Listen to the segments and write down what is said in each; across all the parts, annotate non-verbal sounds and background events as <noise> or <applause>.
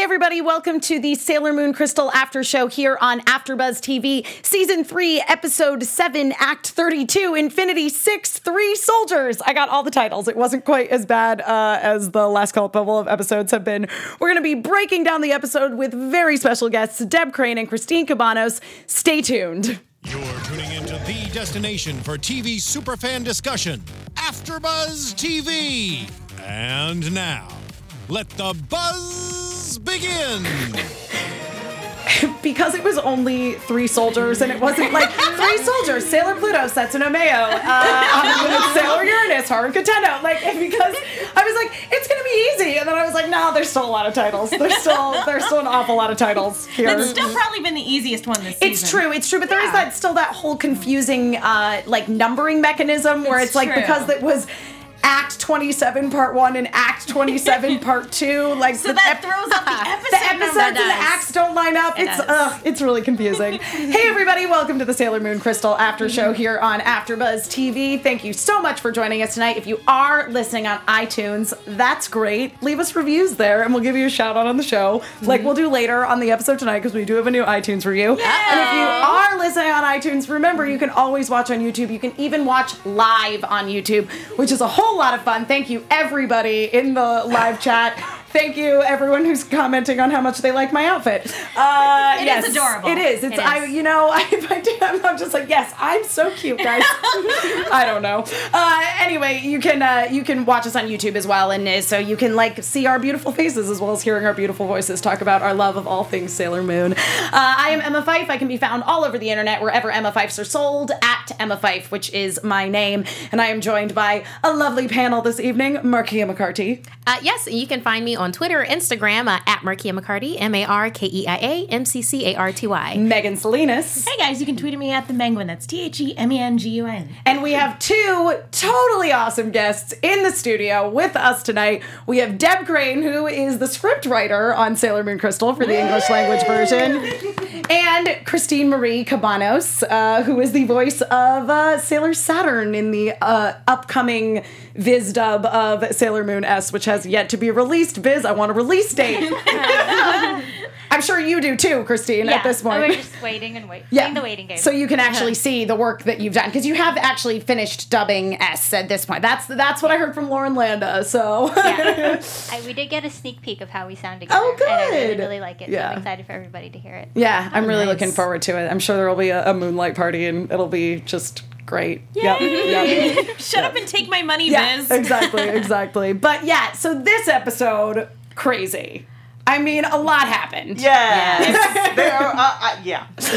Hey, everybody, welcome to the Sailor Moon Crystal After Show here on AfterBuzz TV, Season 3, Episode 7, Act 32, Infinity 6, Three Soldiers. I got all the titles. It wasn't quite as bad uh, as the last couple of episodes have been. We're going to be breaking down the episode with very special guests, Deb Crane and Christine Cabanos. Stay tuned. You're tuning into the destination for TV superfan discussion, AfterBuzz TV. And now, let the buzz begin. <laughs> because it was only three soldiers and it wasn't like <laughs> three soldiers Sailor Pluto, Setsuna Meioh, uh, Sailor Uranus, Haruka Tenoh. Like, <laughs> because I was like, it's going to be easy. And then I was like, no, there's still a lot of titles. There's still, there's still an awful lot of titles here. It's still probably been the easiest one this season. It's true, it's true, but there is that still that whole confusing uh like numbering mechanism where it's, It's like because it was Act 27 part 1 and Act 27 <laughs> part 2 like So the that ep- throws up the the episode episodes and the acts don't line up. It it's ugh, it's really confusing. <laughs> hey everybody, welcome to the Sailor Moon Crystal After Show mm-hmm. here on AfterBuzz TV. Thank you so much for joining us tonight. If you are listening on iTunes, that's great. Leave us reviews there, and we'll give you a shout out on the show, like mm-hmm. we'll do later on the episode tonight because we do have a new iTunes review. And if you are listening on iTunes, remember you can always watch on YouTube. You can even watch live on YouTube, which is a whole lot of fun. Thank you everybody in the live chat. Thank you everyone who's commenting on how much they like my outfit. Uh, It is yes, adorable. It is. It's It I. You know, <laughs> if I do, I'm, I'm just like, yes, I'm so cute, guys. <laughs> I don't know. Uh, anyway, you can uh, you can watch us on YouTube as well, and uh, so you can like see our beautiful faces as well as hearing our beautiful voices talk about our love of all things Sailor Moon. Uh, I am Emma Fyffe. I can be found all over the internet wherever Emma Fyffes are sold at Emma Fyffe, which is my name, and I am joined by a lovely panel this evening, Markeia McCarty. Uh, yes, you can find me on Twitter or Instagram uh, at Markeia McCarty, M A R K E I A M C C A R T Y. Megan Salinas. Hey guys, you can tweet at me at the Menguin. That's T H E M E N G U N. And we have two totally awesome guests in the studio with us tonight. We have Deb Crane, who is the script writer on Sailor Moon Crystal for the English language version, and Christine Marie Cabanos, uh, who is the voice of uh, Sailor Saturn in the uh, upcoming Viz dub of Sailor Moon S, which has yet to be released. Viz, I want a release date. <laughs> I'm sure you do too, Christine, at this oh, point. We're just waiting and wait. Playing the waiting game. So you can actually see the work that you've done because you have actually finished dubbing S at this point. That's that's what I heard from Lauren Landa. So yeah. I, we did get a sneak peek of how we sound together. Oh, And I really, really like it. So Yeah. I'm excited for everybody to hear it. yeah, I'm really nice. looking forward to it. I'm sure there will be a, a moonlight party and it'll be just great. Yep, yep. <laughs> Shut up and take my money, Yeah, Viz. <laughs> exactly, exactly. But yeah, so this episode crazy. I mean, a lot happened. Yes. <laughs> there are, uh, uh, yeah. That's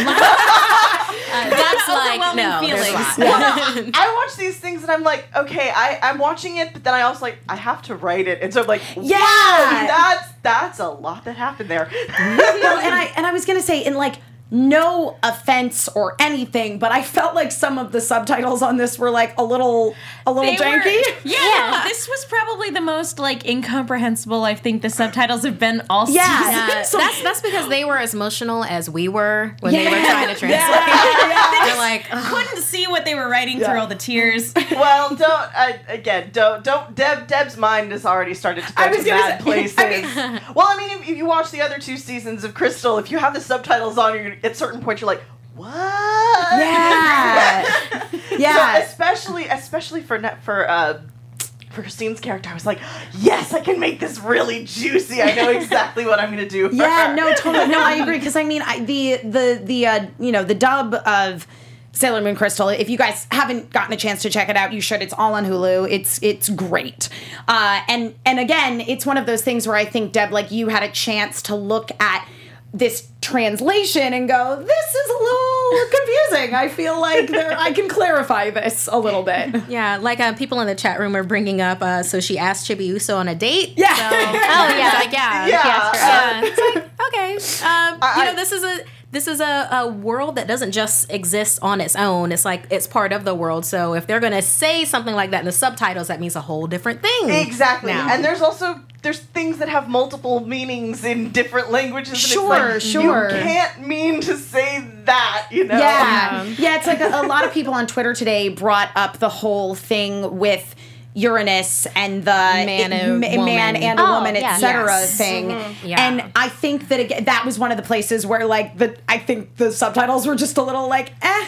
like, Overwhelming no, there's a feelings. lot. I watch these things and I'm like, okay, I, I'm watching it, but then I also like, I have to write it. And so I'm like, Yeah. wow, that's, that's a lot that happened there. well, and I and I was gonna say, in like no offense or anything, but I felt like some of the subtitles on this were like a little a little They were- janky. yeah, this was probably the most like incomprehensible I think the subtitles have been all Yeah. season. Uh, <laughs> So- that's that's because they were as emotional as we were when they were trying to translate. <laughs> Yeah. They're like, ugh. Couldn't see what they were writing Yeah. through all the tears. <laughs> well, don't, uh, again, don't, don't, Deb, Deb's mind has already started to go I was to gonna bad say- places. I mean- well, I mean, if, if you watch the other two seasons of Crystal, if you have the subtitles on, you're, at certain point, you're like, what? Yeah. <laughs> So Yeah. especially, especially for net for uh, for Christine's character, I was like, yes, I can make this really juicy. I know exactly what I'm gonna do. For Yeah, her. no, totally. No, I agree because I mean, I, the the the uh, you know the dub of Sailor Moon Crystal. If you guys haven't gotten a chance to check it out, you should. It's all on Hulu. It's it's great. Uh, and and again, it's one of those things where I think Deb, like you, had a chance to look at this translation and go, this is a little confusing. I feel like there I can clarify this a little bit. yeah, like uh, people in the chat room are bringing up. Uh, so she asked Chibiusa on a date. Yeah. So, Oh, yeah, like yeah, <laughs> Yeah, yeah. It's like okay, um, I- you know, this is a this is a, a world that doesn't just exist on its own. It's like it's part of the world. So if they're gonna say something like that in the subtitles, that means a whole different thing. Exactly. now. And there's also there's things that have multiple meanings in different languages. and it's Sure, like, sure. You can't mean to say that, you know. Yeah. Yeah, it's like a, a lot of people on Twitter today brought up the whole thing with Uranus and the Man and ma- woman. man and a Oh, woman, yeah. etc. Yes. thing. Yeah. And I think that again, that was one of the places where like the I think the subtitles were just a little like eh.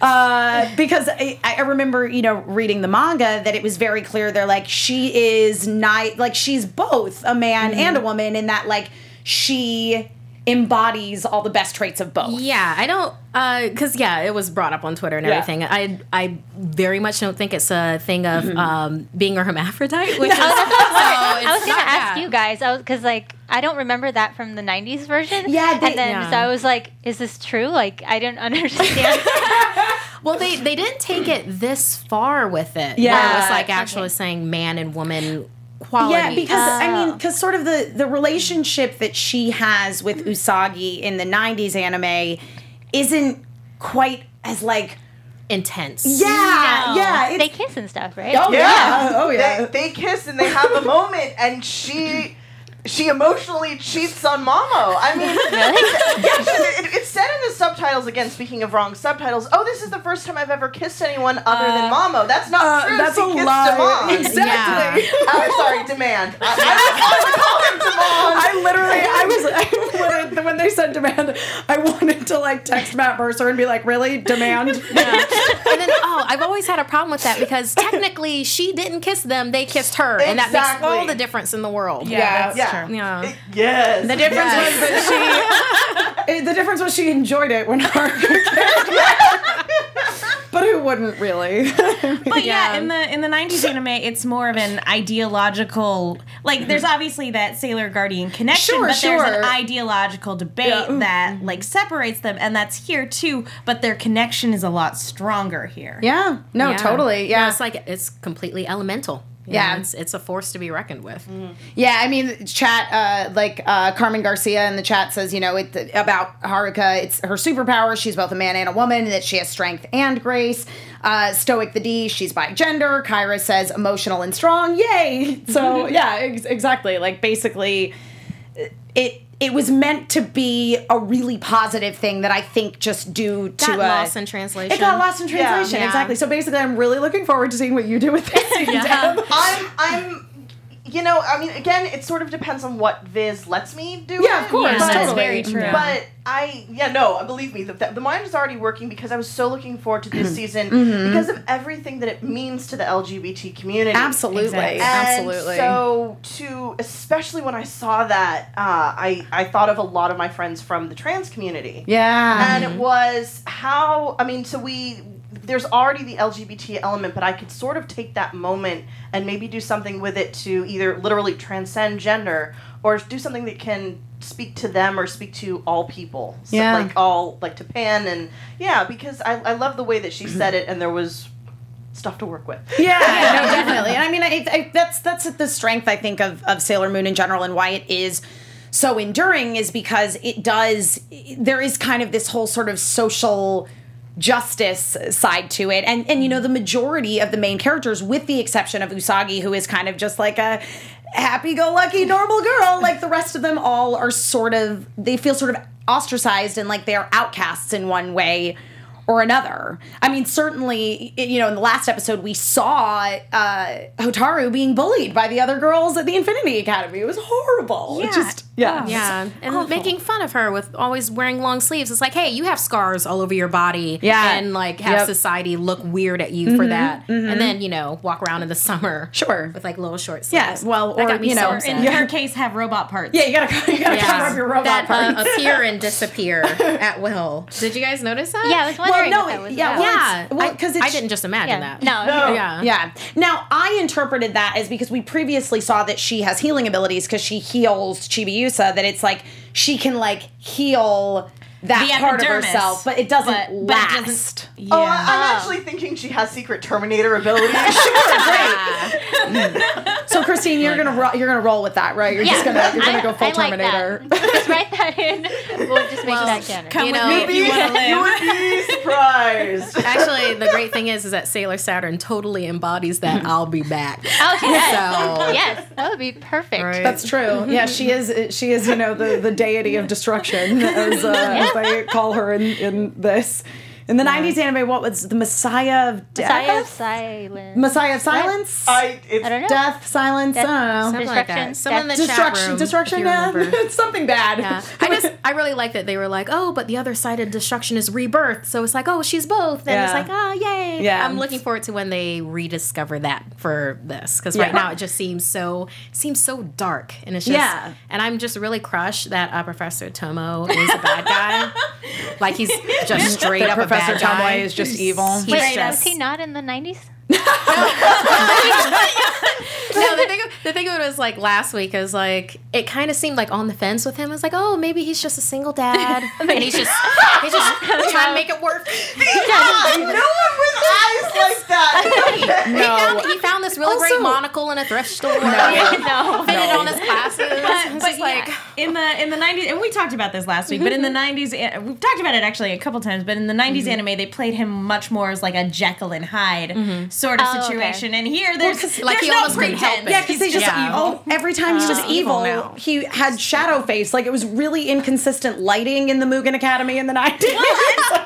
Uh, because I, I remember, you know, reading the manga that it was very clear they're like she is not like she's both a man Mm-hmm. and a woman in that like she embodies all the best traits of both. Yeah, I don't, because yeah, it was brought up on Twitter and Yeah. everything. I I very much don't think it's a thing of Mm-hmm. um, being a hermaphrodite, which <laughs> is <laughs> so I was it's gonna ask you guys, I was because like I don't remember that from the '90s version. Yeah, they- and then yeah. so I was like, "Is this true?" Like I didn't <laughs> understand. <laughs> Well, they they didn't take it this far with it. Yeah. where it was like Okay. actually saying man and woman quality. Yeah, because I uh, mean, Oh. because sort of the the relationship that she has with Usagi in the '90s anime isn't quite as like intense. yeah, No. yeah. They kiss and stuff, right? oh yeah, oh They, yeah. they kiss and they have a moment, and she she emotionally cheats on Mamo. I mean, <laughs> yeah, it, it's said in the subtitles again. Speaking of wrong subtitles, oh, this is the first time I've ever kissed anyone other than Mamo. That's not Uh, true. that's she a kissed lie. Damon. <laughs> Exactly. Uh, sorry, demand. I, I, I call him Damon. I literally, I was when, I, when they said demand, I wanted to like text Matt Mercer and be like, "Really, demand?" and then oh, I've always had a problem with that because technically she didn't kiss them; they kissed her, and that makes all the difference in the world. Yeah, Yeah. That's Yeah. true. Yeah. Yes. The difference was that she. <laughs> the difference was she enjoyed it when <laughs> her. <laughs> but who wouldn't really? But yeah. Yeah. in the in the '90s anime, it's more of an ideological. Like, there's obviously that Sailor Guardian connection, Sure, but there's an ideological debate Yeah. That like separates them, and that's here too. But their connection is a lot stronger here. yeah. No, Yeah. totally. Yeah. No, it's like it's completely elemental. Yeah. know, it's it's a force to be reckoned with. Yeah, I mean, chat uh, like uh, Carmen Garcia in the chat says, you know, it, about Haruka, it's her superpower. She's both a man and a woman, that she has strength and grace. Uh, Stoic the D, she's bigender. Kyra says emotional and strong. Yay! So <laughs> yeah, ex- exactly. Like basically, it it was meant to be a really positive thing that I think just due to Got uh, lost in translation. It got lost in translation, Yeah. exactly. So basically, I'm really looking forward to seeing what you do with this. <laughs> Yeah. I'm I'm you know, I mean again, it sort of depends on what Viz lets me do. Yeah, it, of course, Yeah, but- that's totally. very true. But I, yeah, no, believe me, the, the mind is already working because I was so looking forward to <clears throat> Mm-hmm. this season because of everything that it means to the LGBT community. Absolutely, Exactly. And absolutely. So to especially when I saw that, uh, I I thought of a lot of my friends from the trans community. yeah, And it was how I mean, so we there's already the LGBT element, but I could sort of take that moment and maybe do something with it to either literally transcend gender or do something that can speak to them or speak to all people. So, Yeah. Like all like to Pan and yeah, because I, I love the way that she <clears throat> said it and there was stuff to work with. Yeah, <laughs> no, definitely. And I mean, it, it, that's that's the strength I think of of Sailor Moon in general, and why it is so enduring is because it does. There is kind of this whole sort of social justice side to it and and you know the majority of the main characters with the exception of Usagi who is kind of just like a happy-go-lucky normal girl like the rest of them all are sort of they feel sort of ostracized and like they're outcasts in one way or another. I mean, certainly, you know, in the last episode, we saw uh, Hotaru being bullied by the other girls at the Infinity Academy. It was horrible. It Yeah. just, yeah. Yeah, and awful. making fun of her with always wearing long sleeves. It's like, hey, you have scars all over your body. Yeah. And like have Yep. Mm-hmm, society look weird at you for that. And then, you know, walk around in the summer. Sure. With like little short sleeves. Yeah, well, That or, you so know, Or upset. in Yeah. her <laughs> case, have robot parts. Yeah, you gotta, you gotta cover up your robot that parts. uh, appear and <laughs> disappear at will. Did you guys notice that? Yeah, I was well, wondering no, what that was yeah, about. well, Yeah, well, I- 'cause I, it's- didn't just imagine yeah. that. No, No. Yeah. Yeah. Now I interpreted that as because we previously saw that she has healing abilities because she heals Chibiusa. That it's like she can like heal that The part of herself, but it doesn't But- but it last. doesn't- Yeah. Oh, I, I'm actually thinking she has secret Terminator abilities. <laughs> So Christine, you're gonna ro- you're gonna roll with that, right? You're just gonna you're gonna I, go full I like Terminator. <laughs> Just write that in. We'll just make Well, that canon. Come You with know, me you want to live. you would be surprised. <laughs> Actually, the great thing is, is that Sailor Saturn totally embodies that. I'll be back. Oh, yes. So- yes, that would be perfect. Right. That's true. Yeah, she is. She is. You know, the the deity of destruction, as, uh, as they call her in in this. In the '90s anime, what was the Messiah of Death? Messiah of Silence. Messiah of Silence. I, it's, I don't know. Death, silence. Death- I don't know. Something like that. Destruction. Someone in the chat Destruction. room, Destruction. if you Yeah, it's <laughs> something bad. Yeah. I just <laughs> I really like that they were like, oh, but the other side of destruction is rebirth. So it's like, oh, she's both. And it's like, oh, yay. Yeah. I'm looking forward to when they rediscover that for this because Yeah. right now it just seems so seems so dark and it's just Yeah. and I'm just really crushed that uh, Professor Tomoe is a bad guy. <laughs> like he's just straight That up Professor a bad is just evil. He's Wait, just- was he not in the 90s? <laughs> no, <laughs> the thing, the thing of it was like last week is like it kind of seemed like on the fence with him. I was like, oh, maybe he's just a single dad, <laughs> and he's just he's just <laughs> trying to make it work. Ah, no one with eyes like that. He found, he found this really great monocle in a thrift store. no. no, Fitted on his glasses. But, but just like yeah, in the in the 90s and we talked about this last week but in the mm-hmm. 90s uh, eh, we've talked about it actually a couple times but in the 90s mm-hmm. anime they played him much more as like a Jekyll and Hyde mm-hmm. sort of Oh, okay. situation and here there's like, there's he no almost couldn't help pretense it. Yeah, because they He's just Yeah. evil. Every time he oh. was He's evil evil, he had shadow face. Like it was really inconsistent lighting in the Mugen Academy in the nineties.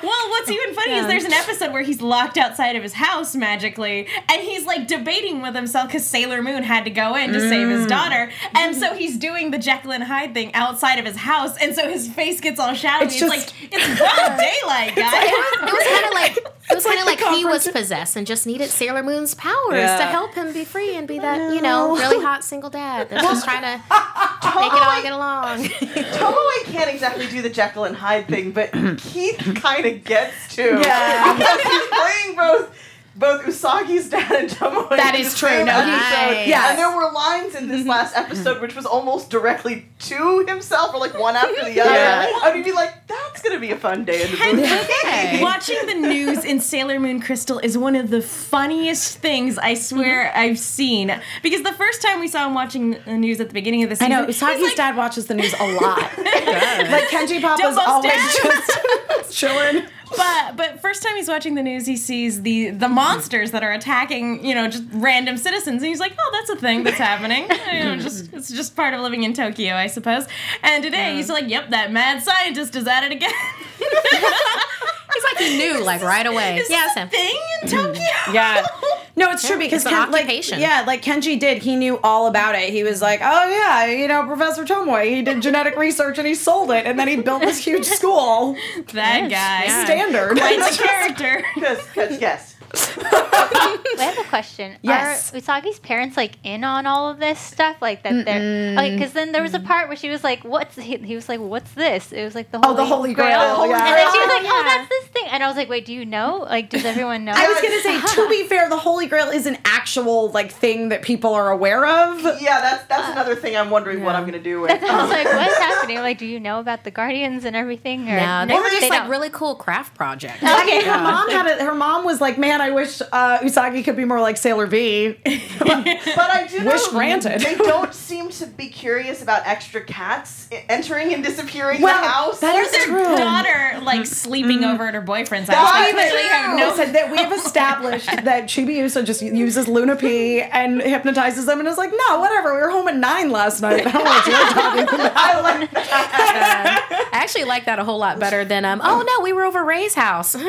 well, what's even funny is there's an episode where he's locked outside of his house magically, and he's like debating with himself because Sailor Moon had to go in to save his mm. daughter, and so he's doing the Jekyll and Hyde thing outside of his house, and so his face gets all shadowy. It's It's, just- like it's broad <laughs> daylight, guys. <laughs> it was kind of like it was kind of like like, he was possessed and just needed Sailor Moon's powers Yeah. to help him be free and be that you know really hot single dad that's just trying to <laughs> make it all get along. <laughs> Tomoe can't exactly do the Jekyll and Hyde thing, but <clears throat> Keith kind of gets to. Yeah. <laughs> Because he's playing both both Usagi's dad and Tomoe. That in is the true. same No, he- episode. Nice. Yes. And there were lines in this mm-hmm. last episode which was almost directly to himself, or like one after the other. Yeah. And you'd be like, "That's gonna be a fun day in the movie." Watching the news in Sailor Moon Crystal is one of the funniest things I swear mm-hmm. I've seen. Because the first time we saw him watching the news at the beginning of the season, I know he's Usagi's like, dad watches the news a lot. <laughs> like Kenji Papa's Dumbo's always dad? just <laughs> chilling. But but first time he's watching the news, he sees the the monsters that are attacking, you know, just random citizens, and he's like, "Oh, that's a thing that's happening. You know, <laughs> just it's just part of living in Tokyo, I suppose." And today he's like, "Yep, that mad scientist is at it again." <laughs> He's like he knew like right <laughs> away. is yeah, this a thing in Tokyo? Yeah. No, it's true because it's an Ken, like, yeah, like Kenji did. He knew all about it. He was like, "Oh yeah, you know, Professor Tomoe. He did genetic research and he sold it, and then he built this huge <laughs> school. that guy, Yeah. Standard. quite <laughs> the character. <laughs> Because yes, <laughs> I have a question. Yes. Are Usagi's parents like in on all of this stuff? Like that they're like because then there was a part where she was like, "What's?" He, he was like, "What's this?" It was like the Oh, holy the Holy Grail, Grail. yeah. And then she was like, Oh, "Oh, yeah. that's this thing," and I was like, "Wait, do you know? Like, does everyone know?" I was gonna say, to be <laughs> fair, the Holy Grail is an actual like thing that people are aware of. yeah, that's that's uh, another thing I'm wondering what I'm gonna do with. I was like, "What's <laughs> happening?" Like, do you know about the Guardians and everything? Or Yeah, they were just like don't. really cool craft projects. I mean, her mom had it. Her mom was like, "Man, I wish uh, Usagi could be more like Sailor V." <laughs> But I do know Wish granted. They don't seem to be curious about extra cats entering and disappearing Well, the house. that Or their true. daughter like sleeping over at her boyfriend's house. That's They clearly have no Listen, that we've established <laughs> that Chibiusa just uses Luna P and hypnotizes them, and is like, "No, whatever. We were home at nine last night. I don't know what you're <laughs> talking about." I like I actually like that a whole lot better than um. Oh no, we were over Ray's house. We're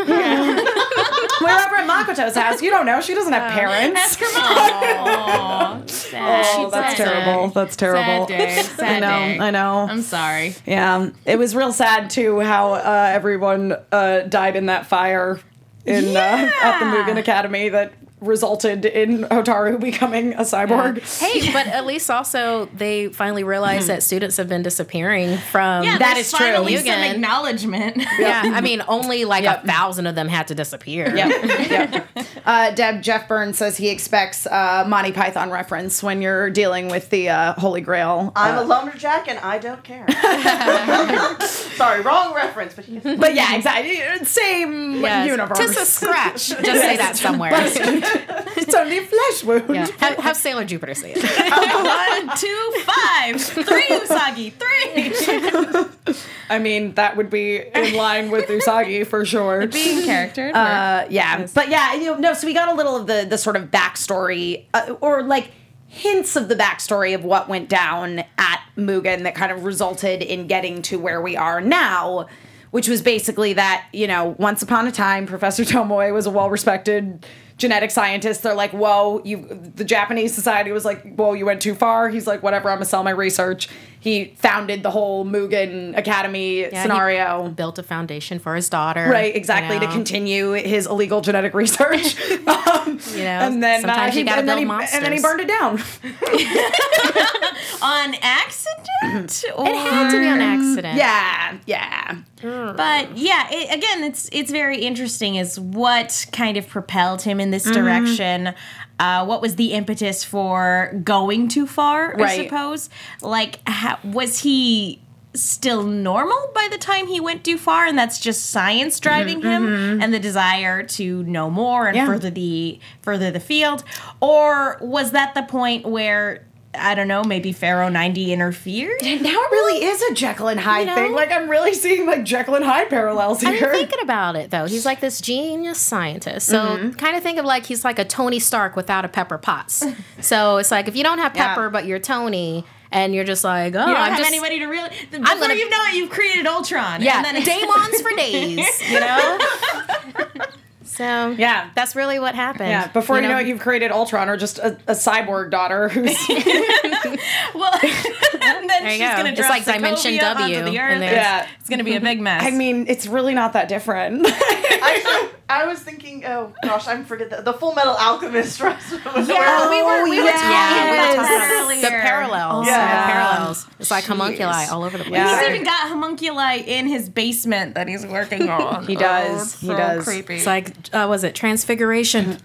over at Makoto's house. You don't know. She doesn't have parents. Ask her <laughs> mom. Oh, that's terrible. That's terrible. Sad day. <laughs> I know. day. I know. I'm sorry. Yeah, it was real sad too how uh, everyone uh, died in that fire in uh, at the Mugen Academy that resulted in Hotaru becoming a cyborg. hey, but at least also they finally realized that students have been disappearing from. Yeah, That there's true. finally some acknowledgement. Yeah, I mean, only like Yep. a thousand of them had to disappear. Yep. <laughs> yep. Uh, Deb Jeff Burns says he expects uh, Monty Python reference when you're dealing with the uh, Holy Grail. I'm Uh, a lumberjack and I don't care. <laughs> Sorry, wrong reference, but yes. but yeah, exactly. Same Yes. universe. Just a scratch. <laughs> Just say that somewhere. <laughs> it's only a flesh wound. Yeah. Have, have Sailor Jupiter say it. <laughs> One, two, five, three Usagi, three. I mean, that would be in line with Usagi for sure. Being character. Uh, yeah, but yeah, you know, no. So we got a little of the the sort of backstory, uh, or like hints of the backstory of what went down at Mugen that kind of resulted in getting to where we are now, which was basically that you know once upon a time Professor Tomoe was a well respected genetic scientists. They're like, whoa, you. The Japanese society was like, whoa, you went too far. He's like, whatever, I'm gonna sell my research. He founded the whole Mugen Academy Yeah, scenario. built a foundation for his daughter. Right, exactly, you to continue his illegal genetic research. um, <laughs> You know, and then uh, he, and then he, and then he burned it down. <laughs> on accident? Or... It had to be on accident. yeah, yeah. But yeah, it, again, it's it's very interesting is what kind of propelled him in this direction. Uh, what was the impetus for going too far? I suppose. Like, ha- was he still normal by the time he went too far, and that's just science driving him and the desire to know more and Yeah. further the further the field, or was that the point where? I don't know, maybe Pharaoh 90 interfered? <laughs> Now it really is a Jekyll and Hyde You know? thing. Like I'm really seeing like Jekyll and Hyde parallels I here. thinking about it though, he's like this genius scientist. So Mm-hmm. kind of think of like he's like a Tony Stark without a Pepper Potts. <laughs> so it's like if you don't have Yeah. Pepper, but you're Tony, and you're just like, oh, You don't I'm have just anybody to really. Before gonna- you know it, you've created Ultron. yeah, and then it's- Damon's for <laughs> days, you know. So Yeah. that's really what happened. yeah, before you know, it, you've created Ultron or just a, a cyborg daughter who's <laughs> well, <laughs> and then she's go. gonna It's drop like Dimension W, onto the earth. there's- Yeah. it's gonna be a big <laughs> mess. I mean, it's really not that different. Actually, I was thinking, oh gosh, I forget the, the Full Metal Alchemist. yeah, we were we were yes. talking about Yes. earlier. the parallels, Yeah. the parallels. It's like homunculi all over the place. Yeah. He's even got homunculi in his basement that he's working on. He does. Oh, He so does. Creepy. It's like uh, was it transfiguration?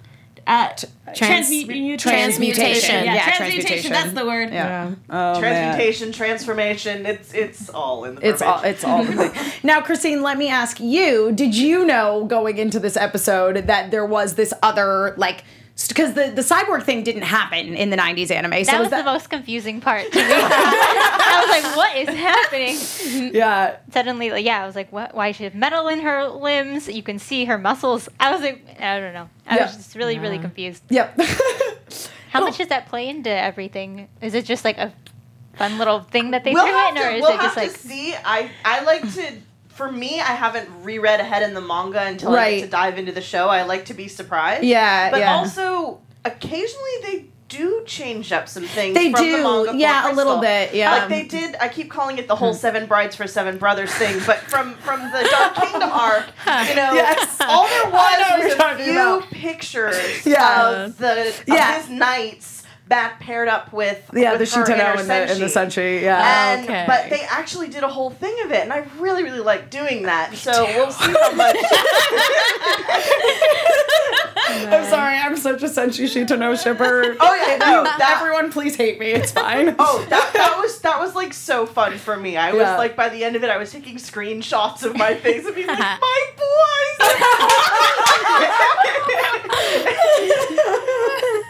uh, Trans- transmu- transmutation. Yeah, Yeah, transmutation. transmutation. That's the word. yeah. Oh, man. Transmutation, transformation, it's it's all in the It's all. It's all. <laughs> now, Christine, let me ask you: Did you know going into this episode that there was this other like? Because the the cyborg thing didn't happen in the '90s anime. So That was is that the most confusing part to me. <laughs> I was like, what is happening? yeah? Suddenly, like, yeah, I was like, what? Why she have metal in her limbs? You can see her muscles. I was like, I don't know. I Yeah. was just really, really confused. Yep. <laughs> How much does that play into everything? Is it just like a fun little thing that they we'll threw have in, or is we'll it just have like to see. I I like to. For me, I haven't reread ahead in the manga until I Right. get to dive into the show. I like to be surprised. Yeah, but yeah. also occasionally they do change up some things. They from do, the manga yeah, a little bit, yeah. Like they did. I keep calling it the whole hmm. Seven Brides for Seven Brothers thing, but from from the Dark Kingdom arc, <laughs> you know, Yes. all there <laughs> I was was a few about. pictures Yeah. of the of Yeah. his knights back paired up with yeah, with the her Shitennou inner and the, and the senshi. Senshi. Yeah. And Okay. but they actually did a whole thing of it, and I really, really like doing that. So we'll see how much. <laughs> I'm sorry, I'm such a Senshi Shitennou shipper. <laughs> Oh yeah, no, that, Everyone, please hate me. It's fine. <laughs> Oh, that, that was that was like so fun for me. I was Yeah. like by the end of it, I was taking screenshots of my face and being like, "My boys."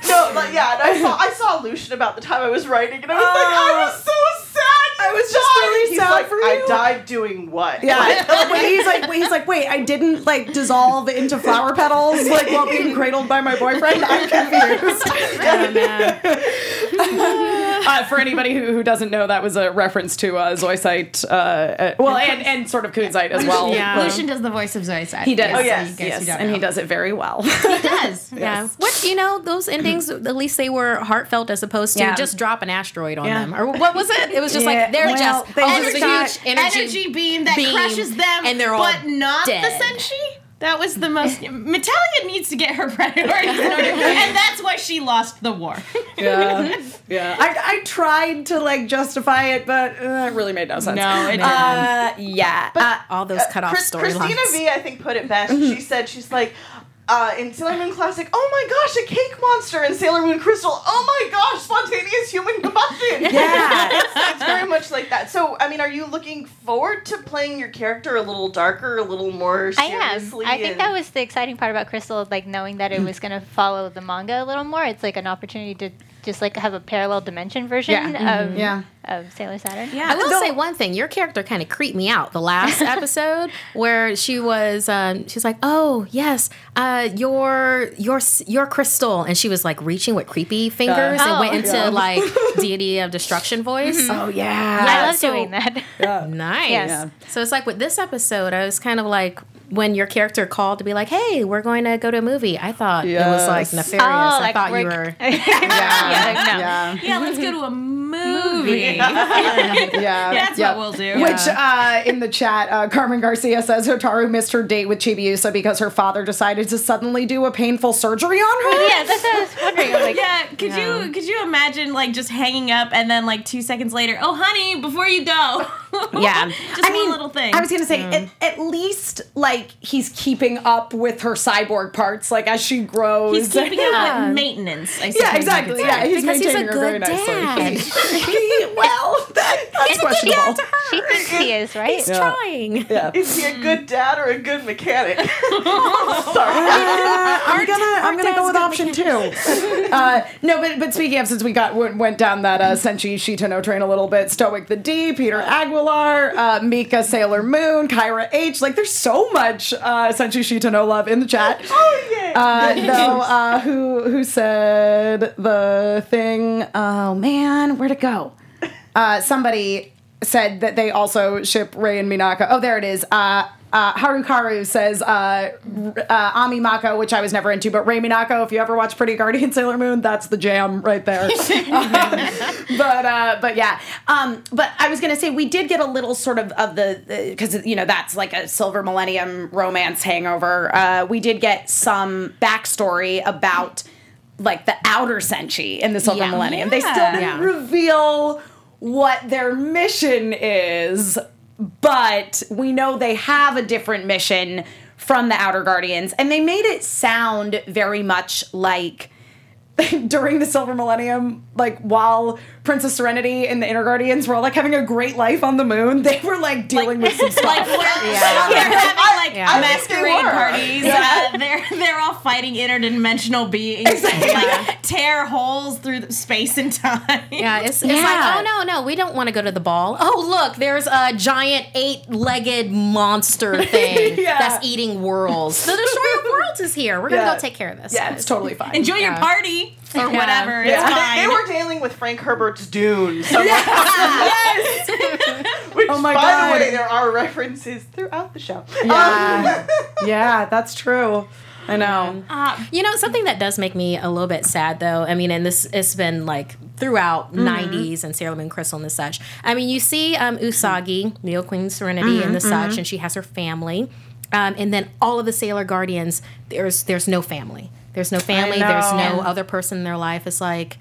No, like yeah, and I saw I saw Lucien about the time I was writing, and I was like, I was oh. so sad. I was just really He's sad like, for I died doing what? Yeah, Wait, <laughs> he's like, wait, he's like, wait, I didn't like dissolve into flower petals like while being cradled by my boyfriend. I'm confused. <laughs> Oh, man. <laughs> uh, for anybody who, who doesn't know, that was a reference to uh, Zoisite, uh, uh, well, and, and sort of Kunzite as well. Yeah. Uh, Lucien does the voice of Zoisite. he does. Oh, yes, you yes, who don't and he does it very well. He does. Yeah. What you know, those endings at least they were heartfelt as opposed to Yeah. just drop an asteroid on Yeah. them. Or what was it? It was just Yeah, like they're well, just they oh, just got huge energy, energy, beam that beam, crushes them, and they're all but not dead. the Senshi. That was the most. Metalia needs to get her <laughs> priorities in order, and that's why she lost the war. <laughs> yeah, yeah. I, I tried to like justify it, but uh, it really made no sense. No, it Uh, yeah. Uh, all those cut off Chris- storylines. Christina V, I think, put it best. She said, she's like, uh, in Sailor Moon Classic, oh my gosh, a cake monster in Sailor Moon Crystal. Oh my gosh, spontaneous human combustion. <laughs> Yeah. it's, it's very much like that. So, I mean, are you looking forward to playing your character a little darker, a little more I am. seriously? I think that was the exciting part about Crystal, like knowing that it was going to follow the manga a little more. It's like an opportunity to just like have a parallel dimension version Yeah. of Yeah. of Sailor Saturn. Yeah. I will Though- say one thing. Your character kind of creeped me out the last <laughs> episode where she was. Um, she's like, "Oh yes, uh, your your your crystal," and she was like reaching with creepy fingers and Oh. went into Yeah. like <laughs> deity of destruction voice. Oh yeah. I love so- doing that. <laughs> Nice. Yes. So it's like with this episode, I was kind of like when your character called to be like, "Hey, we're going to go to a movie." I thought it was like nefarious. Oh, I like thought you we're- were. <laughs> Yeah. Yeah, Yeah. Yeah, let's go to a movie. <laughs> Yeah. That's Yeah. what we'll do. Which uh, in the chat, uh, Carmen Garcia says Hotaru missed her date with Chibiusa because her father decided to suddenly do a painful surgery on her. yeah, that's what I was wondering. I'm like, <laughs> Yeah, could you could you imagine like just hanging up and then like two seconds later, oh honey, before you go. <laughs> Yeah. just I one mean, little thing. I was gonna say, at, at least like he's keeping up with her cyborg parts, like as she grows. He's keeping Yeah. up with maintenance. I yeah, suppose you exactly. Yeah, he's Because he's a maintaining her very good nicely. dad. <laughs> well, that, that's questionable. she thinks he is, right? He's trying. Yeah. Is he a good dad or a good mechanic? <laughs> Sorry. Uh, I'm gonna I'm gonna go with option two. Uh, no, but but speaking of, since we got went, went down that uh, Senshi Shitennou train a little bit, Stoic the D, Peter Aguilar, uh, Mika Sailor Moon, Kyra H. Like, there's so much uh, Senshi Shitennou love in the chat. Oh yeah. Uh, though, uh, who who said the thing? Oh man, where'd it go? Uh, somebody said that they also ship Ray and Minako. Oh, there it is. Uh, uh, Harukaru says uh, uh, Ami Mako, which I was never into, but Ray Minako. If you ever watch Pretty Guardian Sailor Moon, that's the jam right there. <laughs> but uh, but yeah. Um, but I was gonna say we did get a little sort of of the because you know that's like a Silver Millennium romance hangover. Uh, we did get some backstory about like the outer Senshi in the Silver Yeah. Millennium. They still didn't Yeah. reveal what their mission is, but we know they have a different mission from the Outer Guardians, and they made it sound very much like <laughs> during the Silver Millennium, like while Princess Serenity and the Inner Guardians were all like having a great life on the moon, <laughs> they were like dealing with some <laughs> stuff. like we're, they're having like Yeah. I they masquerade were. parties. Uh, they're they're all fighting interdimensional beings <laughs> and like tear holes through the space and time. Yeah, it's, it's Yeah. like, oh no, no, we don't want to go to the ball. Oh look, there's a giant eight-legged monster thing Yeah. that's eating worlds. The destroyer of worlds is here. We're gonna Yeah. go take care of this. yeah, it's totally fine. Enjoy your party or whatever. It's fine. They were dealing with Frank Herbert's Dune. So <laughs> Which, Oh my by God. the way, there are references throughout the show. yeah, um, <laughs> yeah, that's true. I know. Uh, you know, something that does make me a little bit sad though, I mean, and this it's been like throughout mm-hmm. 90s and Sailor Moon Crystal and the such. I mean, you see um, Usagi, Neo Queen Serenity and the mm-hmm, such, mm-hmm. and she has her family. Um, and then all of the Sailor Guardians, there's there's no family. There's no family, there's no other person in their life. It's like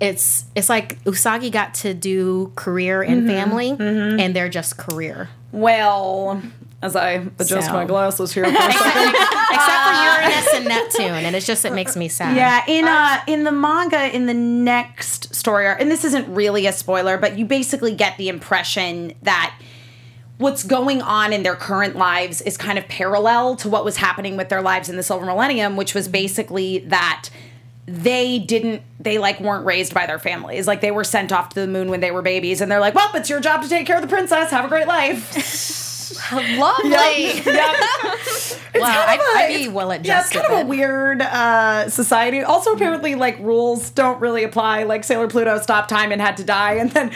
it's it's like Usagi got to do career and mm-hmm. family mm-hmm. and they're just career. Well, as I adjust So. my glasses here for a second. Except for Uranus uh, and Neptune, and it's just it makes me sad. Yeah, in uh, uh in the manga in the next story arc, and this isn't really a spoiler, but you basically get the impression that what's going on in their current lives is kind of parallel to what was happening with their lives in the Silver Millennium, which was basically that they didn't they like weren't raised by their families like they were sent off to the moon when they were babies and they're like well it's your job to take care of the princess have a great life <laughs> Lovely. yep. Wow, kind of I, a- I'd be well Yeah, it's kind of a weird uh, society. Also, apparently, like rules don't really apply. Like Sailor Pluto stopped time and had to die, and then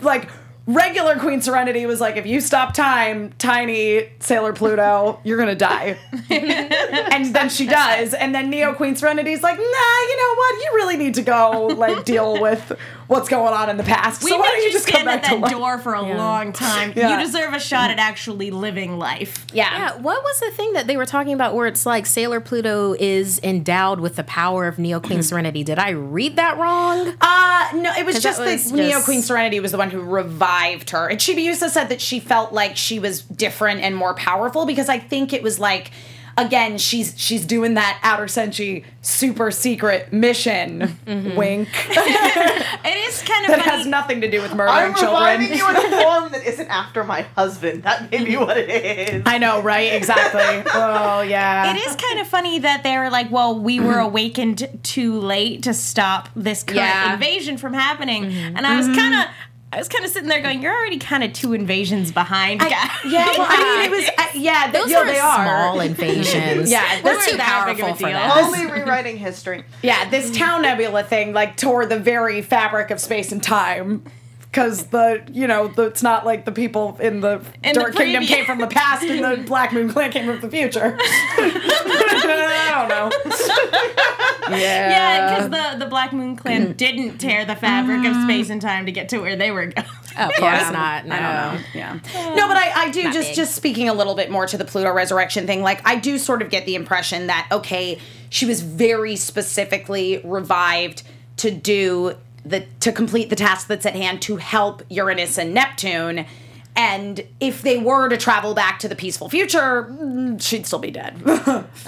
like regular Queen Serenity was like, if you stop time, tiny Sailor Pluto, you're gonna die. <laughs> and then she does, and then Neo Queen Serenity's like, nah, you know what? You really need to go like deal with what's going on in the past. We so why made don't you you just come stand at back to that life? door for a long time. Yeah. You deserve a shot at actually living life. Yeah. Yeah, what was the thing that they were talking about where it's like Sailor Pluto is endowed with the power of Neo Queen <clears throat> Serenity? Did I read that wrong? Uh no, it was just that that was Neo just- Queen Serenity was the one who revived her. And Chibiusa said that she felt like she was different and more powerful because I think it was like again, she's she's doing that outer senshi super secret mission. Mm-hmm. Wink. <laughs> It is kind of that funny. has nothing to do with murdering children. I'm murdering reviving children. you in a <laughs> form that isn't after my husband. That may be what it is. I know, right? Exactly. oh <laughs> yeah. it is kind of funny that they were like, well, we were <clears throat> awakened too late to stop this current Yeah. invasion from happening. Mm-hmm. And I was mm-hmm. kind of. I was kind of sitting there going, "You're already kind of two invasions behind, guys." Yeah, well, I mean, it <laughs> was uh, yeah. Those yeah, are they are. small <laughs> invasions. Yeah, they're those too aren't that big of a powerful for deal. that. Only rewriting history. Yeah, this town nebula thing like tore the very fabric of space and time. Because the you know the, it's not like the people in the In the Dark Kingdom came from the past and the <laughs> Black Moon Clan came from the future. <laughs> I don't know. <laughs> Yeah. Yeah, because the, the Black Moon Clan <clears throat> didn't tear the fabric of mm. space and time to get to where they were going. Oh, of course not. No. I don't know. Yeah. Uh, no, but I, I do just big. just speaking a little bit more to the Pluto resurrection thing. Like I do sort of get the impression that okay, she was very specifically revived to do the to complete the task that's at hand to help Uranus and Neptune. And if they were to travel back to the peaceful future, mm, she'd still be dead. <laughs>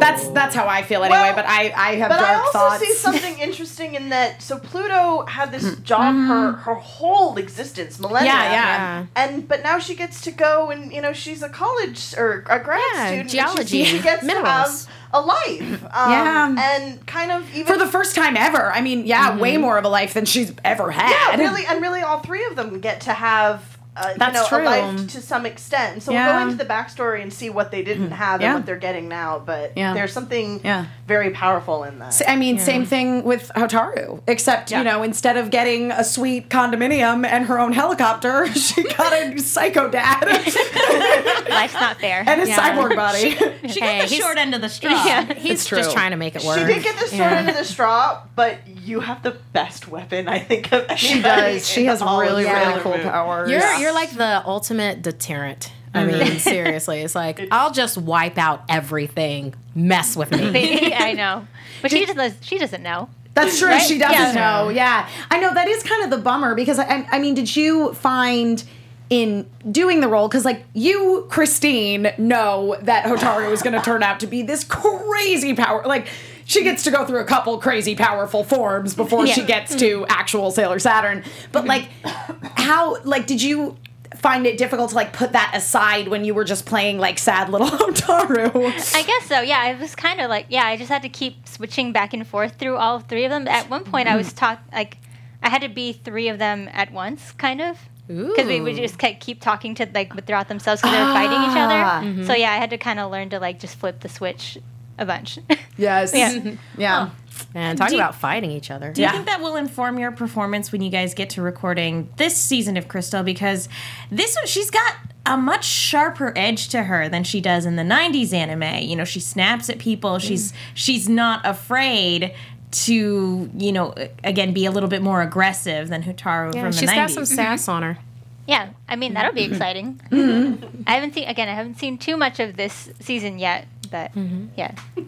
That's that's how I feel anyway. Well, but I I have But dark I also thoughts. see something <laughs> interesting in that. So Pluto had this job her her whole existence, millennia. Yeah, yeah. And but now she gets to go and you know she's a college or a grad Yeah, student. and geology, She, she gets minerals. to have a life. Um, Yeah. And kind of even For the first time ever. I mean, yeah, way more of a life than she's ever had. Yeah, really, and really, all three of them get to have. Uh, you That's know, true. a life to some extent. So we'll go into the backstory and see what they didn't have Yeah. and what they're getting now. But Yeah. there's something Yeah. very powerful in that. I mean, same thing with Hotaru, except Yeah. you know, instead of getting a sweet condominium and her own helicopter, <laughs> she got a psycho dad <laughs> Life's not fair. and a Yeah. cyborg body. <laughs> She Hey, got the short end of the straw. Yeah. He's just trying to make it work. She did get the short Yeah. end of the straw, but you have the best weapon, I think, of she does. She has really, really cool powers. You're Yeah. You're like the ultimate deterrent. I mean, mm-hmm. <laughs> seriously, it's like I'll just wipe out everything. Mess with me. <laughs> I know, but she doesn't. She doesn't know. That's true. Right? She doesn't Yeah. know. Yeah, I know that is kind of the bummer because I, I mean, did you find in doing the role because like you, Christine, know that Hotaru is going to turn out to be this crazy power. Like she gets to go through a couple crazy powerful forms before she gets to mm-hmm. actual Sailor Saturn. But mm-hmm. like, how like did you? Find it difficult to like put that aside when you were just playing like sad little <laughs> Hotaru. I guess so. Yeah, I was kind of like, yeah, I just had to keep switching back and forth through all three of them. At one point, I was mm-hmm. taught like I had to be three of them at once, kind of. Because we would just keep talking to like throughout themselves because they were fighting each Ah. other. So yeah, I had to kind of learn to like just flip the switch a bunch. <laughs> Yes. Yeah. <laughs> Yeah. And talking about fighting each other. Do you Yeah. think that will inform your performance when you guys get to recording this season of Crystal? Because this one, she's got a much sharper edge to her than she does in the '90s anime. You know, she snaps at people. Mm. She's she's not afraid to you know again be a little bit more aggressive than Hotaru Yeah, from the she's 90s. got some sass on her. yeah, I mean that'll be exciting. Mm-hmm. I haven't seen again. I haven't seen too much of this season yet, but yeah. <laughs>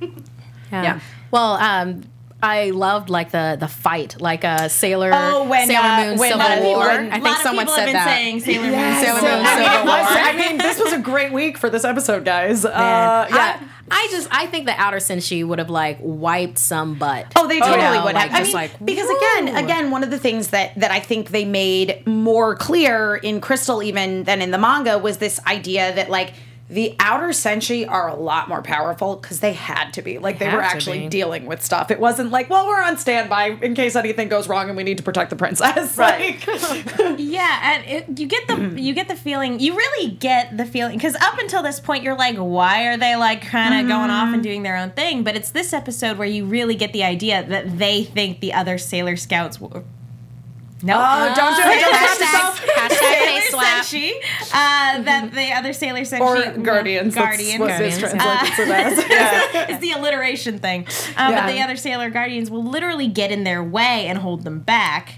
Yeah. Yeah. Well, um, I loved like the the fight, like a Sailor Oh, when, Sailor uh, Moon when Civil a War. people- I a think someone said that. saying Sailor Moon. Sailor Moon <laughs> I mean, Civil War. I mean, this was a great week for this episode, guys. Uh, yeah. I, I just I think the outer senshi would have like wiped some butt. Oh, they totally know, would like, have. I just mean, like, because woo. again, again, one of the things that that I think they made more clear in Crystal even than in the manga was this idea that like the outer senshi are a lot more powerful because they had to be. Like they, They were actually be. dealing with stuff. It wasn't like, well, we're on standby in case anything goes wrong and we need to protect the princess. <laughs> Right. Like, <laughs> Yeah, and it, you get the you get the feeling you really get the feeling because up until this point you're like, why are they like kind of going off and mm-hmm. doing their own thing? But it's this episode where you really get the idea that they think the other Sailor Scouts. W- no, oh, don't do it. Don't touch Hashtag, yourself. hashtag face Sailor slap. Senshi, uh, that the other Sailor Senshi Or guardians. that's Guardian, what Guardians. translates to <laughs> that. it's the alliteration thing. Uh, Yeah. But the other Sailor Guardians will literally get in their way and hold them back.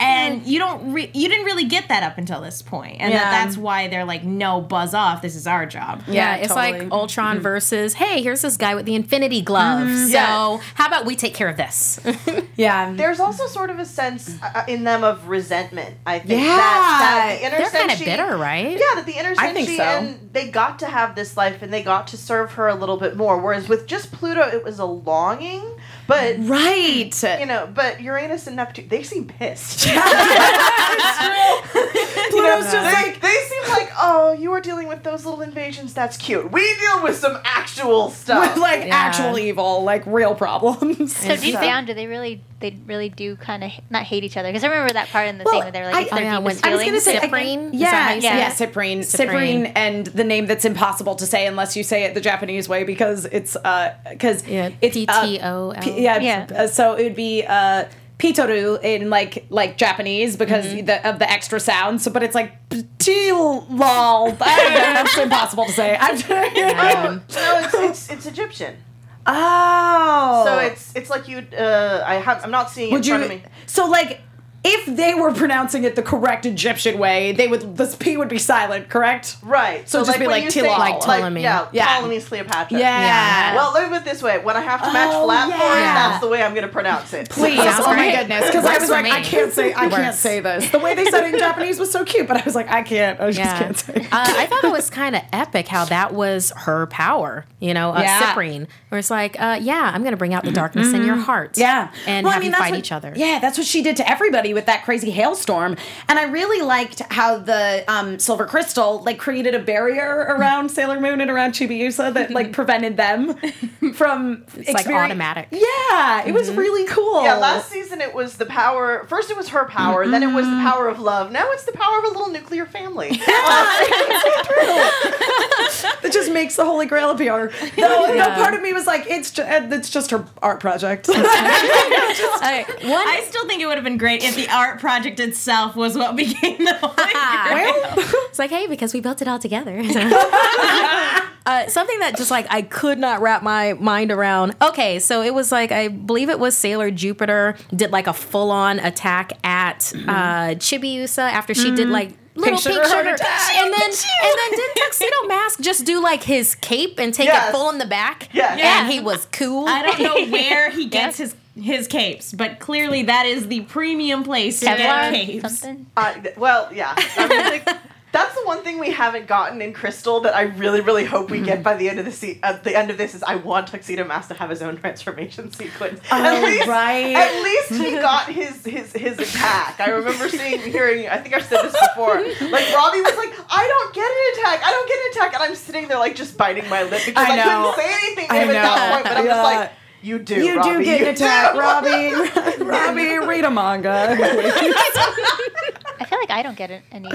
And you don't re- you didn't really get that up until this point, and Yeah. that that's why they're like, no, buzz off. This is our job. Yeah, Yeah, it's totally. like Ultron mm-hmm. versus, hey, here's this guy with the Infinity Glove. Mm-hmm. So Yeah. how about we take care of this? <laughs> Yeah. There's also sort of a sense uh, uh, in them of resentment. I think Yeah. that, that the inner They're kind of bitter, right? Yeah, that the inner I think so. and they got to have this life and they got to serve her a little bit more. Whereas with just Pluto, it was a longing. But right. you know, but Uranus and Neptune, they seem pissed. <laughs> <laughs> Pluto's just they, like they seem like, oh, you are dealing with those little invasions. That's cute. We deal with some actual stuff. with like Yeah. actual evil, like real problems. So <laughs> deep so- down, do they really? They really do kind of not hate each other because I remember that part in the Well, thing where they're like, I- it's oh, their yeah, when- deepest I was gonna say, Cyprine? think- Is that how yeah, yeah, say yeah, it? Cyprine, Cyprine. Cyprine, and the name that's impossible to say unless you say it the Japanese way because it's uh because Yeah, it's uh, yeah, Yeah. uh, so it would be uh Pitoru in like like Japanese because Mm-hmm. the, of the extra sound. So, but it's like lol. I don't know, That's impossible to say. I'm <laughs> no, it's, it's it's Egyptian. oh, So it's it's like you. Uh, I have. I'm not seeing it would in front of you? me. So like. If they were pronouncing it the correct Egyptian way, they would this p would be silent, correct? Right. So just be like you say- Tilal. Like Ptolemy. yeah, Yeah. Ptolemy's Cleopatra. Yeah. yeah. Well, let me put it this way: when I have to match Oh, flat yeah. for it, that's the way I'm going to pronounce it. Please, Sounds oh my goodness, because I was like, me. I can't say, I can't say this. The way they said it in <laughs> Japanese was so cute, but I was like, I can't, I just Yeah. can't say. it. uh, I thought it was kind of epic how that was her power, you know, uh, Yeah. Cyprine, where it's like, uh, yeah, I'm going to bring out the darkness in your heart. Mm-hmm. Yeah. And Well, I have mean, you fight what- each other. Yeah, that's what she did to everybody with that crazy hailstorm. And I really liked how the um, silver crystal like created a barrier around <laughs> Sailor Moon and around Chibiusa that like prevented them <laughs> from It's like automatic. Yeah, it was really cool. Yeah, last season it was the power. First it was her power, then it was the power of love. Now it's the power of a little nuclear family. <laughs> that just makes the Holy Grail appear. No, no part of me was like, it's just, it's just her art project. Uh, one, I still think it would have been great if the art project itself was what <laughs> became the Holy <laughs> well, <laughs> it's like, hey, because we built it all together. uh, something that just like I could not wrap my mind around. Okay, so it was like I believe it was Sailor Jupiter did like a full on attack at uh, Chibiusa after she did like. Little Pink pink sugar and then and then didn't Tuxedo Mask just do like his cape and take Yes. it full in the back? Yes. and he was cool. I don't know where he gets his his capes, but clearly that is the premium place to get capes. something. Uh, well, yeah. I mean, like, <laughs> that's the one thing we haven't gotten in Crystal that I really, really hope we get by the end of the se- at the end of this is I want Tuxedo Mask to have his own transformation <laughs> sequence. at Oh, least, right. At least he got his his his attack. I remember seeing, hearing. I think I've said this before. Like Robbie was like, I don't get an attack. I don't get an attack, and I'm sitting there like just biting my lip because I I couldn't say anything to I him at that point. But I'm Yeah. just like. You do, you Robbie. do get you an attack, do." <laughs> Robbie. Robbie, read a manga. <laughs> <laughs> I feel like I don't get it, any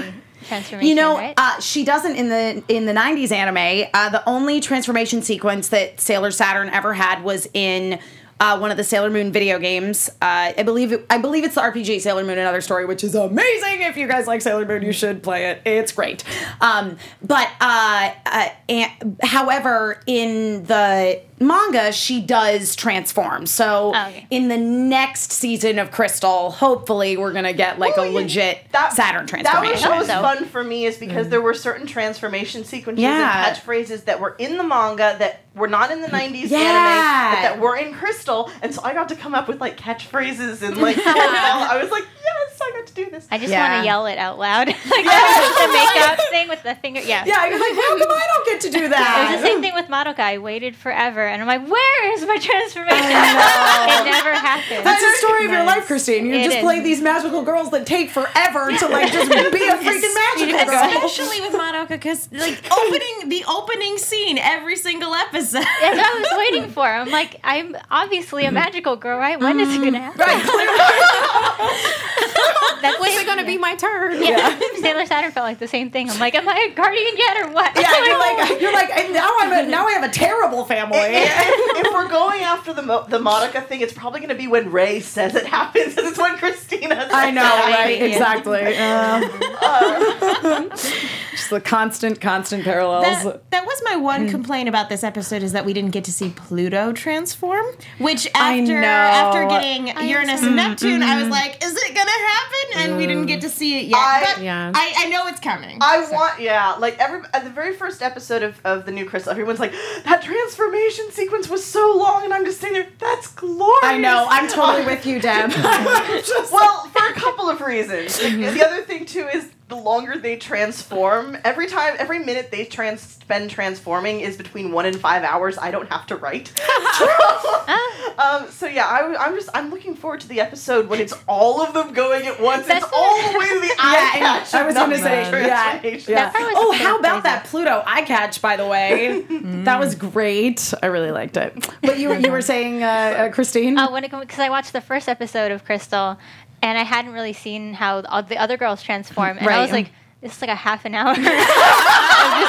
transformation. You know, right? uh, she doesn't in the in the '90s anime. Uh, the only transformation sequence that Sailor Saturn ever had was in uh, one of the Sailor Moon video games. Uh, I believe it, I believe it's the RPG Sailor Moon Another Story, which is amazing. If you guys like Sailor Moon, you should play it. It's great. Um, but uh, uh, and, however, in the manga, she does transform. So Oh, okay. in the next season of Crystal, hopefully, we're gonna get like Well, a yeah, legit that- Saturn transformation. That was, So. fun for me is because there were certain transformation sequences Yeah. and catchphrases that were in the manga that were not in the 90s Yeah. anime, but that were in Crystal. And so I got to come up with like catchphrases and like, <laughs> <laughs> I was like, yes, I got to do this. I just Yeah. want to yell it out loud, <laughs> like the makeup thing with the finger. Yeah. Yeah, you're like, how come I don't get to do It was the same thing with Madoka. I waited forever, and I'm like, "Where is my transformation?" it never happened. That's the story of your life, Christine. You It just is. play these magical girls that take forever to like just be a freaking magical girl. Especially with Madoka, because like opening the opening scene every single episode. <laughs> That's what I was waiting for. I'm like, I'm obviously a mm. magical girl, right? When is it gonna mm. happen? <laughs> <laughs> That's When's it gonna be my turn? Yeah. <laughs> Sailor Saturn felt like the same thing. I'm like, am I a guardian yet or what? Yeah, you're <laughs> like you're like and now I'm a, <laughs> now I have a terrible family. if, if we're going after the Mo- the Monica thing, it's probably going to be when Ray says it happens. It's when Christina. Says it? I know, it. right? Yeah. Exactly. Uh, Just the constant, constant parallels. That, that was my one complaint about this episode is that we didn't get to see Pluto transform. Which after know. after getting Uranus and Neptune, I Mm-hmm. was like, is it gonna happen? And we didn't get to see it yet. I- but Yeah. I, I know it's coming. I want, yeah, like every at the very first episode of, of the new Crystal, everyone's like, that transformation sequence was so long, and I'm just sitting there, that's glorious. I know. I'm totally with you, Deb. <laughs> <laughs> well, for a couple of reasons. Mm-hmm. the other thing too is the longer they transform, every time, every minute they trans spend transforming is between one and five hours. I don't have to write. <laughs> <laughs> um, so yeah, I, am just I'm looking forward to the episode when it's all of them going at once. That's it's all the way to the <laughs> eye and catch. I was gonna say, yeah, transformation. yeah. Oh, how about that Pluto eye catch? By the way, that was great. I really liked it. But you, you were saying, uh, uh, Christine? Uh, when it because I watched the first episode of Crystal, and I hadn't really seen how all the other girls transform, and Right. I was like, this is like a half an hour. <laughs> of just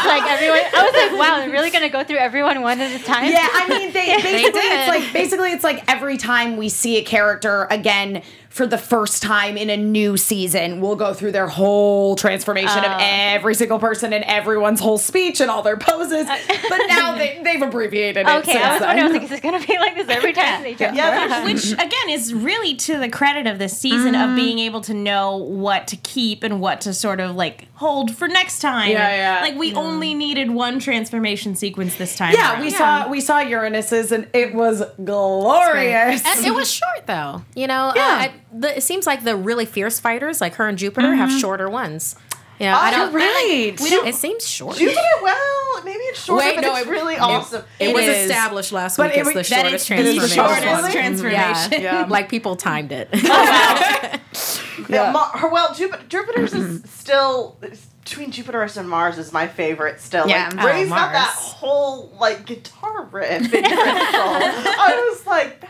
like everyone. I was like, wow, they're really gonna go through everyone one at a time. Yeah, I mean, they, <laughs> basically did. it's like basically it's like every time we see a character again for the first time in a new season, we'll go through their whole transformation of um. every single person and everyone's whole speech and all their poses. <laughs> But now they, they've abbreviated it. Okay, since I was then. wondering, I was like, is this gonna be like this every time they transform? <laughs> Yeah, <laughs> Which again is really to the credit of this season of mm. being able to know what to keep and what to sort of like hold for next time. Yeah, yeah. Like we only needed one transformation sequence this time. Yeah, around. we saw we saw Uranus's and it was glorious. And it was short though. You know, Yeah. uh, I, the, it seems like the really fierce fighters, like her and Jupiter, have shorter ones. Yeah, I Oh, don't. right. We don't. It seems short. Jupiter, well, maybe it's shorter, Wait, but no, it's it- really it- awesome. It, was is. established last week it as was- the shortest it's the transformation. shortest transformation. Yeah, yeah. like people timed it. <laughs> <laughs> Yeah. Ma- her, well, Jupiter, Jupiter's is still between Jupiter's and Mars is my favorite still. Yeah. Like, Oh, Ray's got that whole like guitar riff in <laughs> I was like, badass.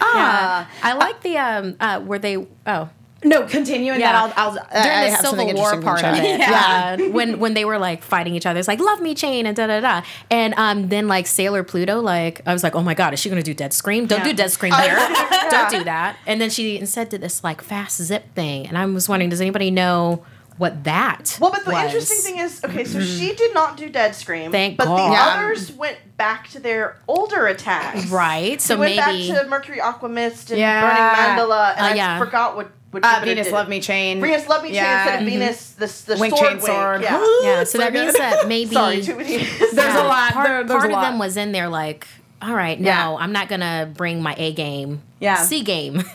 Ah. I like the um uh where they oh No, continue and Yeah. then I'll I'll I during the have Civil War part of it. <laughs> Yeah. when when they were like fighting each other, it's like love me chain and da da da. And um then like Sailor Pluto, like I was like, oh my god, is she gonna do Dead Scream? Don't do Dead Scream here. <laughs> Don't do that. And then she instead did this like fast zip thing, and I was wondering, does anybody know what that? Well, but the was? interesting thing is, okay, so she did not do Dead Scream. Thank but God. the Yeah. others went back to their older attacks. right? So They went maybe back to Mercury Aquamist and Yeah. Burning Mandala, and Uh, I yeah. forgot what. What Uh, Venus. Love Me Chain. Venus Love Me Chain instead of Venus, the, the Wing sword Chain Sword. Wing. Yeah. yeah. So that means <laughs> that maybe Sorry, too many. There's Yeah. a lot. Part, there- part a of them was in there like, all right, Yeah. no, I'm not gonna bring my A game. Yeah. C game. <laughs> <laughs>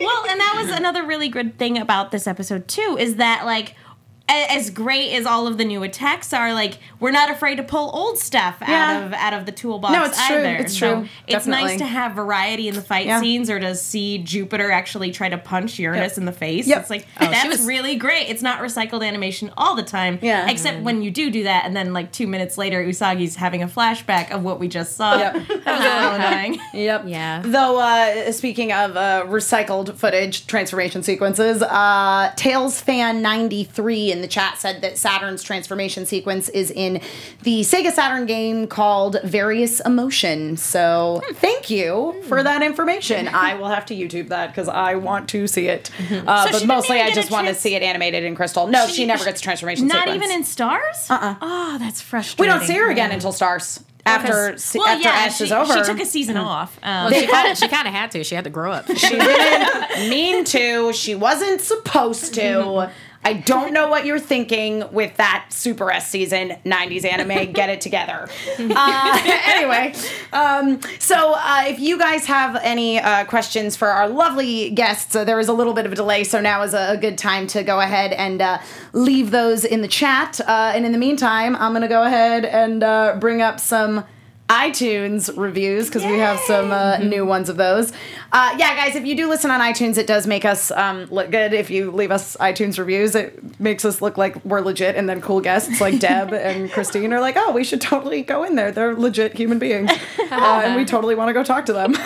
Well, and that was another really good thing about this episode too, is that like a- as great as all of the new attacks are, like we're not afraid to pull old stuff Yeah. out of out of the toolbox. No, it's true. either. It's So true. It's Definitely. nice to have variety in the fight Yeah. scenes, or to see Jupiter actually try to punch Uranus in the face. Yep. It's like Oh, that's was- really great. It's not recycled animation all the time. Yeah. Except when you do do that, and then like two minutes later, Usagi's having a flashback of what we just saw. Yep. That was a annoying. Yep. Yeah. Though, uh, speaking of uh, recycled footage transformation sequences, uh, Tails fan ninety three in the chat said that Saturn's transformation sequence is in the Sega Saturn game called Various Emotion. So, thank you for that information. I will have to YouTube that because I want to see it. <laughs> Uh, So but mostly, I just a want to chance- see it animated in Crystal. No, she, She- never gets a transformation sequence. Not sequence. even in stars. Uh-uh. Oh, that's frustrating. we don't see her again until Stars. After, se- well, after yeah, Ash she, is over. she took a season off. Um, she kind of she kind of had to. She had to grow up. She didn't mean to. She wasn't supposed to. I don't know what you're thinking with that Super S season 90s anime. <laughs> Get it together. <laughs> Uh, <laughs> anyway, um, so uh, if you guys have any uh, questions for our lovely guests, uh, there is a little bit of a delay, so now is a, a good time to go ahead and uh, leave those in the chat. Uh, and in the meantime, I'm going to go ahead and uh, bring up some iTunes reviews because we have some uh, new ones of those. Uh, yeah, guys, if you do listen on iTunes, it does make us um, look good. If you leave us iTunes reviews, it makes us look like we're legit, and then cool guests like Deb <laughs> and Christine are like, "Oh, we should totally go in there. They're legit human beings, <laughs> uh, and we totally want to go talk to them." <laughs>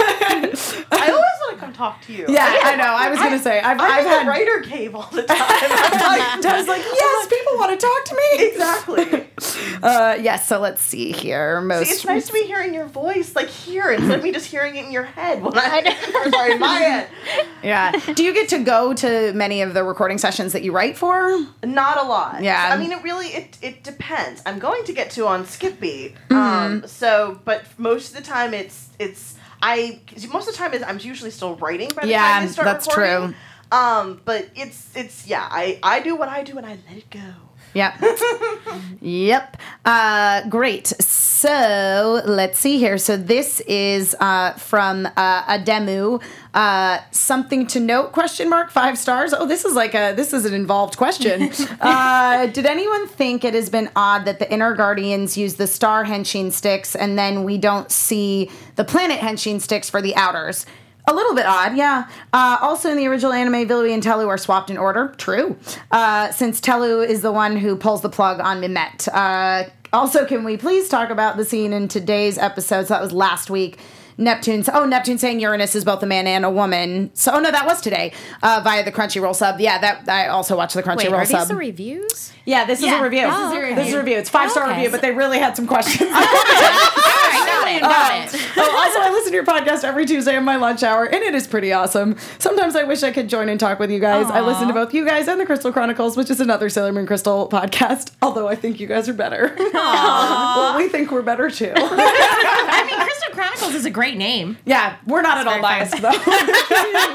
I always want to come talk to you. yeah, I know. I was gonna say I've, I'm I've in had writer cave all the time. I'm like, Deb's like, "Yes, people want to talk to me." exactly. Uh, yes. So let's see here. Most. See, it's nice to be hearing your voice like here instead of me just hearing it in your head when I <laughs> <laughs> or sorry in my head. Yeah. Do you get to go to many of the recording sessions that you write for? Not a lot. Yeah. I mean, it really it it depends. I'm going to get to on Skip Beat. Mm-hmm. Um. So, but most of the time it's it's I most of the time is I'm usually still writing by the Yeah, time I start that's recording. true. Um. But it's it's yeah. I I do what I do and I let it go. Yep. <laughs> yep. Uh, great. So let's see here. So this is uh, from uh, demo. Uh, something to note? Question mark. Five stars. Oh, this is like a this is an involved question. <laughs> uh, did anyone think it has been odd that the Inner Guardians use the Star henshin sticks and then we don't see the Planet henshin sticks for the Outers? A little bit odd, yeah. Uh, also, in the original anime, Vilui and Telu are swapped in order. True. Uh, since Telu is the one who pulls the plug on Mimet. Uh, also, can we please talk about the scene in today's episode? So that was last week. Neptune. Oh, Neptune saying Uranus is both a man and a woman. So, oh no, that was today uh, via the Crunchyroll sub. Yeah, that I also watched the Wait, Crunchyroll are sub. these the reviews? yeah, this is a review. this is a This is a review. It's five star Okay. review, but they really had some questions. <laughs> <laughs> All right, got it, got it. oh, also, I listen to your podcast every Tuesday in my lunch hour, and it is pretty awesome. Sometimes I wish I could join and talk with you guys. I listen to both you guys and the Crystal Chronicles, which is another Sailor Moon Crystal podcast. <laughs> Although I think you guys are better. <laughs> well, we think we're better too. <laughs> I mean, Crystal Chronicles is a great name. yeah, we're not at all biased fun. though.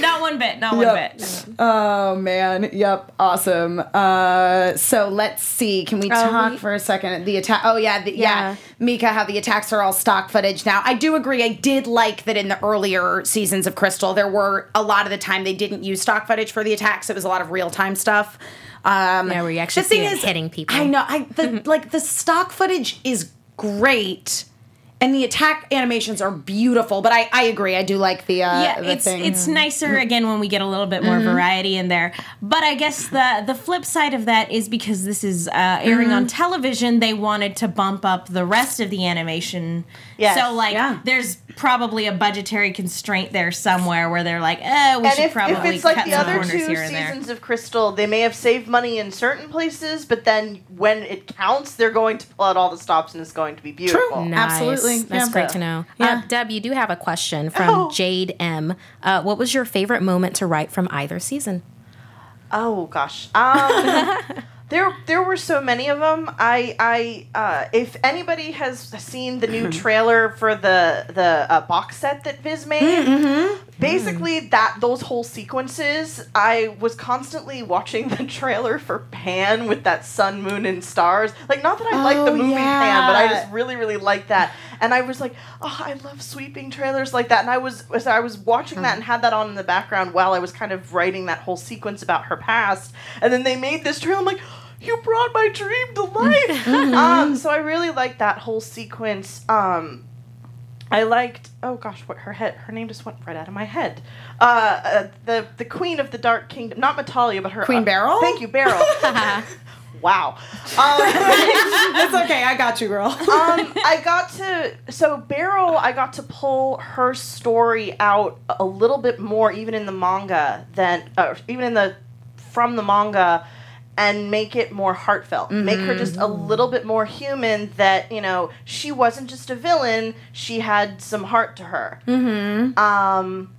Not one bit. Not one Yep. bit. Oh man, yep, awesome. Uh, so let's see. Can we talk we- for a second? The attack. Oh yeah, the, yeah, Yeah. Mika. How the attacks are all stock footage now. I do agree. I did like that in the earlier seasons of Crystal, there were a lot of the time they didn't use stock footage for the attacks. It was a lot of real time stuff. Um, Yeah, where you actually the thing is, hitting people. I know. I the like the stock footage is great. And the attack animations are beautiful, but I, I agree. I do like the uh, yeah, the it's thing. it's nicer again when we get a little bit more variety in there. But I guess the the flip side of that is because this is uh, airing on television, they wanted to bump up the rest of the animation. Yes. So like, Yeah. there's probably a budgetary constraint there somewhere where they're like, eh, we And should if, probably if it's like the other two here and there. seasons of Crystal, they may have saved money in certain places, but then when it counts, they're going to pull out all the stops and it's going to be beautiful. Nice. Absolutely. That's Yeah. great to know. Yeah. Uh, Deb, you do have a question from Oh. Jade M. Uh, what was your favorite moment to write from either season? Oh gosh. Um, <laughs> there there were so many of them. I I uh, if anybody has seen the new trailer for the the uh, box set that Viz made, basically that those whole sequences, I was constantly watching the trailer for Pan with that sun, moon, and stars. Like not that I like the Oh, movie Pan, but I just really really like that. And I was like, oh, I love sweeping trailers like that. And I was as I was watching that and had that on in the background while I was kind of writing that whole sequence about her past. And then they made this trailer. I'm like, you brought my dream to <laughs> life. um, so I really liked that whole sequence. Um, I liked. Oh gosh, what her head? Her name just went right out of my head. Uh, uh the the queen of the dark kingdom, not Metalia, but her Queen uh, Beryl? Thank you, Beryl. <laughs> <laughs> wow. Um, <laughs> it's okay. I got you, girl. <laughs> um, I got to so Beryl. I got to pull her story out a little bit more, even in the manga than uh, even in the from the manga, and make it more heartfelt. Make her just a little bit more human. That you know, she wasn't just a villain. She had some heart to her. Mm-hmm. Um,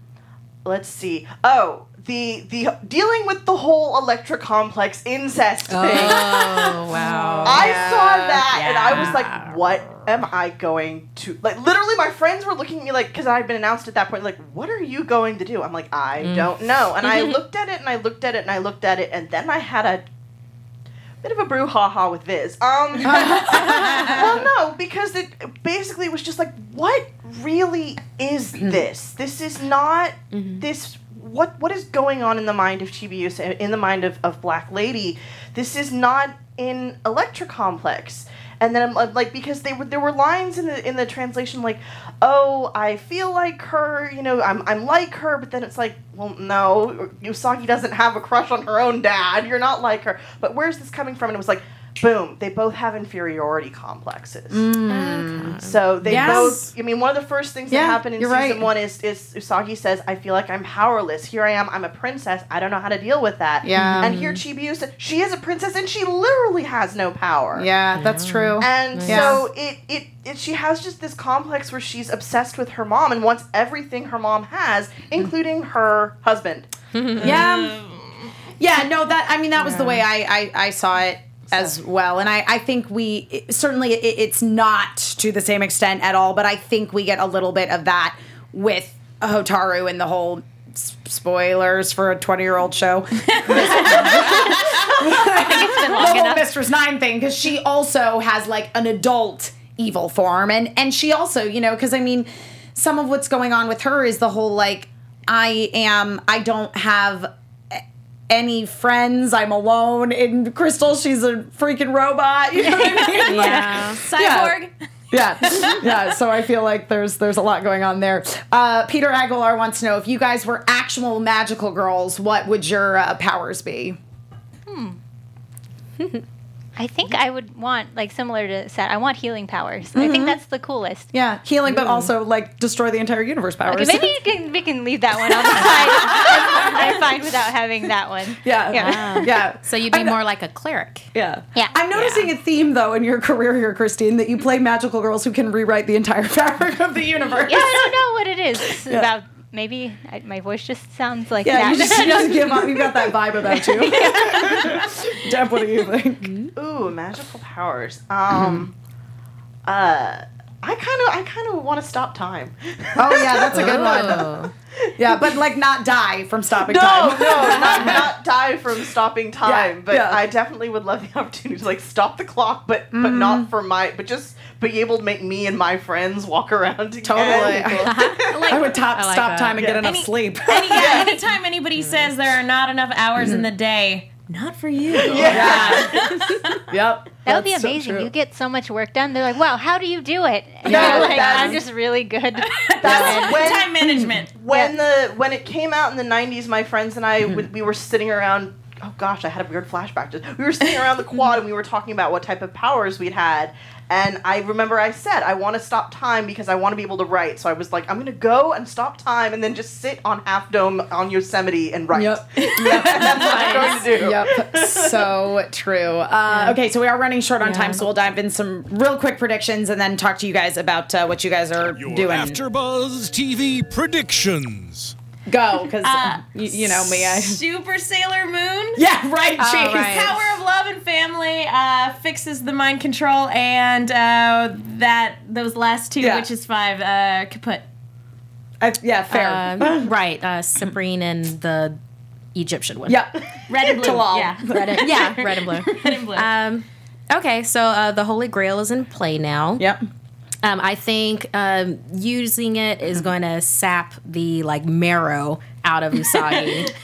let's see. Oh. The, the dealing with the whole Electra complex incest thing. Oh, wow. <laughs> I saw that and I was like, what am I going to like literally my friends were looking at me like because I'd been announced at that point, like, what are you going to do? I'm like, I Mm. don't know. And I <laughs> looked at it and I looked at it and I looked at it and then I had a bit of a brouhaha with Viz. Um <laughs> Well no, because it basically was just like, what really is this? This is not this what what is going on in the mind of Chibiusa, in the mind of, of Black Lady? This is not in Electra Complex. And then I'm uh, like because they were there were lines in the in the translation like, oh, I feel like her, you know, I'm I'm like her, but then it's like, well, no, Usagi doesn't have a crush on her own dad. You're not like her. But where's this coming from? And it was like, boom, they both have inferiority complexes. Mm. So they Yes. both. I mean, one of the first things Yeah, that happen in season right. one is is Usagi says, "I feel like I'm powerless. Here I am. I'm a princess. I don't know how to deal with that." Yeah. And here Chibiu said, "She is a princess, and she literally has no power." Yeah, that's true. And Yeah. so it, it it she has just this complex where she's obsessed with her mom and wants everything her mom has, including her husband. <laughs> Yeah. Yeah, no, that I mean that was the way I I, I saw it as well, and I I think we it- certainly it, it's not to the same extent at all, but I think we get a little bit of that with Hotaru and the whole s- spoilers for a 20 year old show. <laughs> The whole enough. Mistress Nine thing because she also has like an adult evil form, and and she also, you know, because I mean, some of what's going on with her is the whole like I am, I don't have any friends. I'm alone. In Crystal, she's a freaking robot. You know what I mean? <laughs> Yeah. Cyborg. yeah yeah so i feel like there's there's a lot going on there uh, peter aguilar wants to know if you guys were actual magical girls what would your uh, powers be <laughs> I think I would want like similar to Seth. I want healing powers. I think mm-hmm. that's the coolest. yeah healing but mm. also like destroy the entire universe powers Okay, maybe you <laughs> can, we can leave that one on the side. <laughs> I'm fine without having that one. yeah Yeah. <laughs> yeah So you'd be I'm more like a cleric. yeah Yeah. i'm noticing a theme though in your career here christine that you play magical girls who can rewrite the entire fabric of the universe Yeah, I don't know what it is. It's about maybe I, my voice just sounds like yeah, that. you just, you just give <laughs> up. You've got that vibe about you. <laughs> Deb, what do you think? Ooh, magical powers. Um, uh, I kind of, I kind of want to stop time. Oh yeah, that's a good one. <laughs> Yeah, but like not die from stopping No, time. no, no, not, not die from stopping time. Yeah, but yeah. I definitely would love the opportunity to like stop the clock, but but Mm-hmm. not for my, but just be able to make me and my friends walk around together. Totally. <laughs> I would top I like stop that. time and get enough Any- sleep. Any, <laughs> yeah, anytime anybody says there are not enough hours in the day, not for you. Yeah. <laughs> yep. That would be That's so amazing. you get so much work done. They're like, "Wow, how do you do it?" And Yeah, you're like, "I'm just really good." That's when Time management. when the when it came out in the 90s my friends and i mm-hmm. we, we were sitting around oh gosh i had a weird flashback to we were sitting around the quad and we were talking about what type of powers we'd had and i remember i said i want to stop time because i want to be able to write so i was like i'm going to go and stop time and then just sit on half dome on yosemite and write Yep. <laughs> that's what i'm going to do Yep. So true. Uh, Okay, so we are running short on time, so we'll dive in some real quick predictions and then talk to you guys about uh, what you guys are Your doing. AfterBuzz TV predictions. Go, because Uh, you, you know me. I <laughs> Super Sailor Moon. yeah, right. Oh, right. Power of love and family uh, fixes the mind control, and uh, that those last two, Yeah. which is five, uh, kaput. I, yeah, fair. Um, <laughs> right. Uh, Cyprine and the Egyptian one. yep. <laughs> Red and blue. Ptilol. Yeah, Red and, yeah, red and blue. red and blue. Um, okay, so uh, the Holy Grail is in play now. Yep. Um, I think um, using it is going to sap the like marrow out of Usagi, <laughs>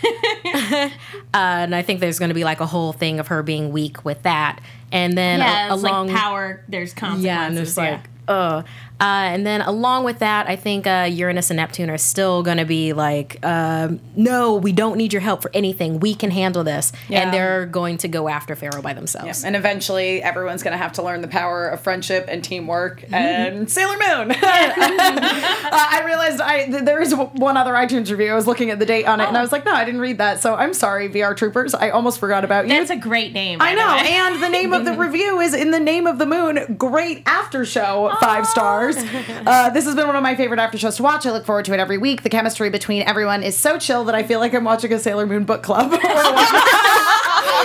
<laughs> uh, and I think there's going to be like a whole thing of her being weak with that, and then yeah, a- along like power. There's consequences. yeah, and it's yeah. like uh. Uh, and then along with that, I think uh, Uranus and Neptune are still going to be like, um, no, we don't need your help for anything. We can handle this, Yeah. and they're going to go after Pharaoh by themselves. And eventually, everyone's going to have to learn the power of friendship and teamwork and Sailor Moon. <laughs> <laughs> uh, I realized I th- there is w- one other iTunes review. I was looking at the date on it, and I was like, no, I didn't read that. So I'm sorry, VR Troopers. I almost forgot about you. That's a great name. I by the know, and the name of the <laughs> review is "In the Name of the Moon." Great after show, five stars. <laughs> Uh, this has been one of my favorite after shows to watch. I look forward to it every week. The chemistry between everyone is so chill that I feel like I'm watching a Sailor Moon book club. <laughs>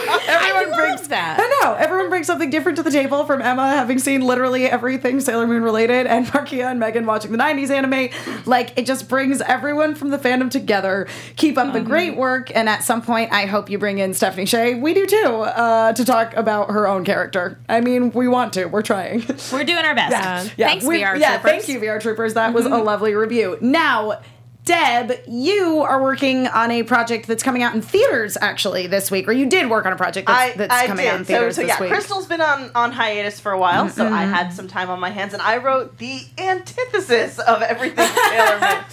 <laughs> everyone brings that. I know everyone brings something different to the table. From Emma having seen literally everything Sailor Moon related, and <laughs> Markeia and Megan watching the '90s anime. Like it just brings everyone from the fandom together. Keep up the great work, and at some point, I hope you bring in Stephanie Sheh. We do too uh, to talk about her own character. I mean, we want to. We're trying. we're doing our best. Uh, thanks, we- VR yeah, Troopers. thank you, VR Troopers. That was a lovely review. Now. Deb, you are working on a project that's coming out in theaters actually this week, or you did work on a project that's, I, that's I coming out in did. So, theaters so this yeah, week. Crystal's been on, on hiatus for a while, so I had some time on my hands, and I wrote the antithesis of everything <laughs> Moon.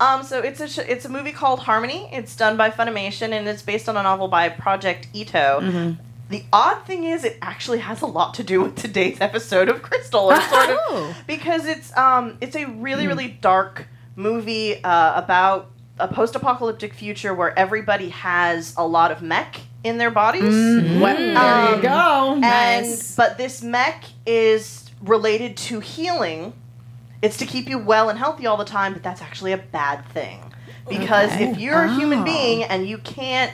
Um, so it's a sh- it's a movie called Harmony. It's done by Funimation, and it's based on a novel by Project Itoh. the odd thing is, it actually has a lot to do with today's episode of Crystal, sort of, <laughs> Oh. because it's um it's a really really dark movie uh, about a post-apocalyptic future where everybody has a lot of mech in their bodies. Well, there Um, you go. And Nice. but this mech is related to healing. It's to keep you well and healthy all the time, but that's actually a bad thing. Because if you're a human Oh. being and you can't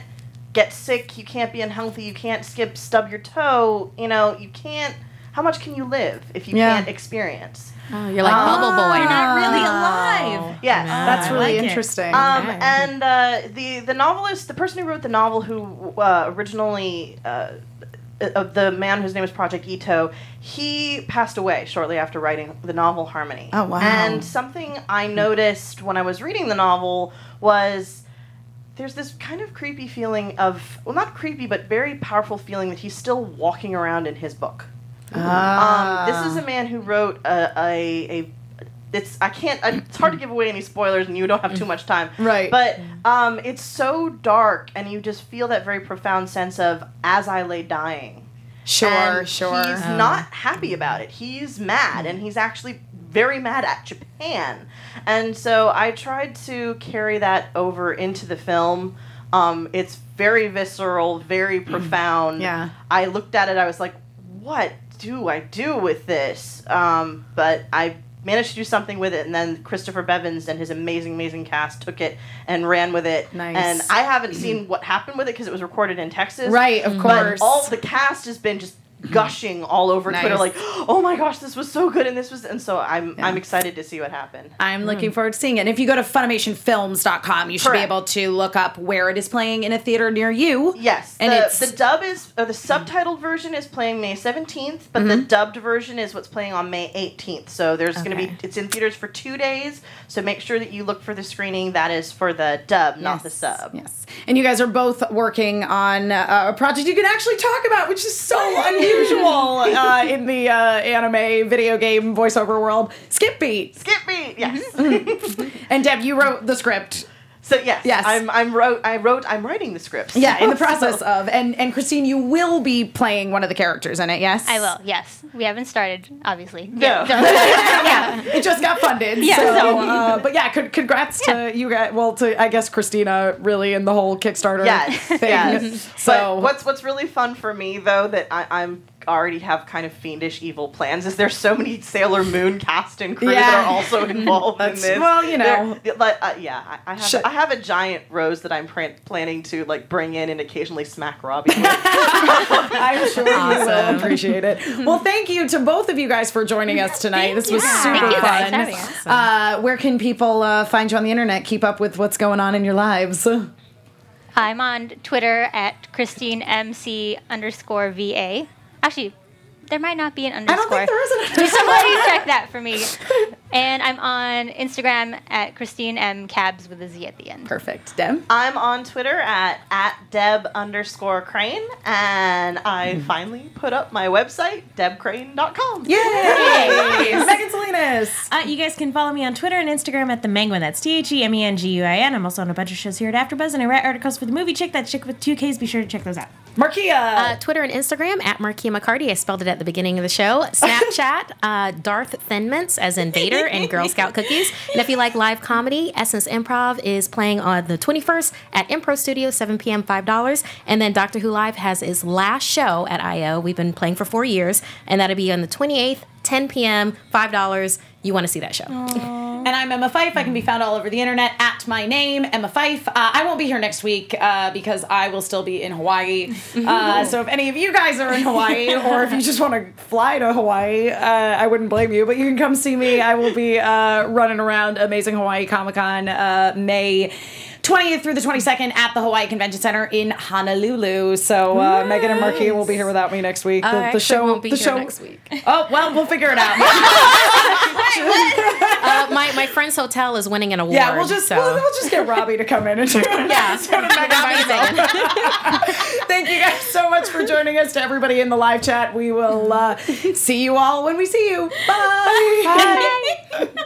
get sick, you can't be unhealthy, you can't skip stub your toe, you know, you can't how much can you live if you Yeah. can't experience? Oh, you're like Bubble Boy. You're not really alive. Yes. That's really like interesting. Um, Okay. and uh, the the novelist, the person who wrote the novel, who uh, originally uh, uh, the man whose name is Project Itoh, he passed away shortly after writing the novel Harmony. Oh, wow. And something I noticed when I was reading the novel was there's this kind of creepy feeling of well, not creepy, but very powerful feeling that he's still walking around in his book. Ah. Um, this is a man who wrote a, a, a it's I can't I, it's hard to give away any spoilers and you don't have too much time. <laughs> Right. But um, it's so dark and you just feel that very profound sense of as I lay dying. sure, And sure. He's not happy about it. He's mad and he's actually very mad at Japan. And so I tried to carry that over into the film. Um, it's very visceral, very profound. Yeah. I looked at it, I was like, what do I do with this? Um, but I managed to do something with it, and then Christopher Bevins and his amazing, amazing cast took it and ran with it. Nice. And I haven't seen what happened with it because it was recorded in Texas. Right, of course. But all the cast has been just gushing all over Twitter, like, <gasps> "Oh my gosh, this was so good!" And this was, and so I'm Yeah. I'm excited to see what happened. I'm looking forward to seeing it. And if you go to FunimationFilms.com, you should Correct. be able to look up where it is playing in a theater near you. Yes, And the, it's- the dub is or the subtitled version is playing May seventeenth, but Mm-hmm. the dubbed version is what's playing on May eighteenth. So there's going to be it's in theaters for two days. So make sure that you look for the screening that is for the dub, not the sub. Yes. And you guys are both working on uh, a project you can actually talk about, which is so <laughs> unusual uh, in the uh, anime video game voiceover world. Skip Beat. Skip beat, yes. <laughs> And Deb, you wrote the script. So yes, Yes. I'm I'm wrote I wrote I'm writing the scripts. Yeah, in the <laughs> process So- of. And, and Christine, you will be playing one of the characters in it, yes? I will. Yes, we haven't started, obviously. No. yeah. <laughs> It just got funded. Yeah, So, so- uh, but yeah, con- congrats to you guys. Well, to I guess Christina, really, in the whole Kickstarter Yes, thing. yes. So but what's what's really fun for me though that I, I'm already have kind of fiendish evil plans is there's so many Sailor Moon cast and crew Yeah. that are also <laughs> involved in this. well, you know. They're- like uh, yeah, I, I have Shut- I have a giant rose that I'm pran- planning to like bring in and occasionally smack Robbie. <laughs> I'm sure you will appreciate it. <laughs> Well, thank you to both of you guys for joining us tonight. This was Yeah. super Thank you guys fun. for. Uh, where can people uh, find you on the internet? Keep up with what's going on in your lives. I'm on Twitter at Christine MC underscore VA. Actually, there might not be an I underscore. don't think there is an <laughs> underscore. Somebody check that for me. And I'm on Instagram at Christine M Cabs with a Z at the end. Perfect. Deb? I'm on Twitter at at Deb underscore Crane, and I Hmm. finally put up my website debcrane.com. Yay! Megan Salinas. Uh, you guys can follow me on Twitter and Instagram at the Menguin. That's T H E M E N G U I N. I'm also on a bunch of shows here at AfterBuzz, and I write articles for the movie Chick. That's Chick with two Ks. Be sure to check those out. Markeia. Uh, Twitter and Instagram at Markeia McCarty. I spelled it at the beginning of the show. Snapchat, <laughs> uh, Darth Thin Mints, as in Vader, and Girl Scout cookies. And if you like live comedy, Essence Improv is playing on the 21st at Impro Studio, 7 p.m., $5. And then Doctor Who Live has its last show at I.O. We've been playing for four years, and that'll be on the 28th, 10 p.m., $5. You want to see that show. And I'm Emma Fyffe. I can be found all over the internet at my name, Emma Fyffe. Uh, I won't be here next week uh, because I will still be in Hawaii. <laughs> Uh, so if any of you guys are in Hawaii, <laughs> or if you just want to fly to Hawaii, uh, I wouldn't blame you. But you can come see me. I will be uh, running around Amazing Hawaii Comic Con uh, May. 20th through the 22nd at the Hawaii Convention Center in Honolulu. So uh, Megan and Markeia will be here without me next week. The, I the show won't be the here show next week. <laughs> Oh well, we'll figure it out. <laughs> <laughs> Uh, my, my friend's hotel is winning an award. Yeah, we'll just so. we'll, we'll just get Robbie to come in and do it. yeah, Thank you guys so much for joining us. To everybody in the live chat, we will uh, see you all when we see you. Bye.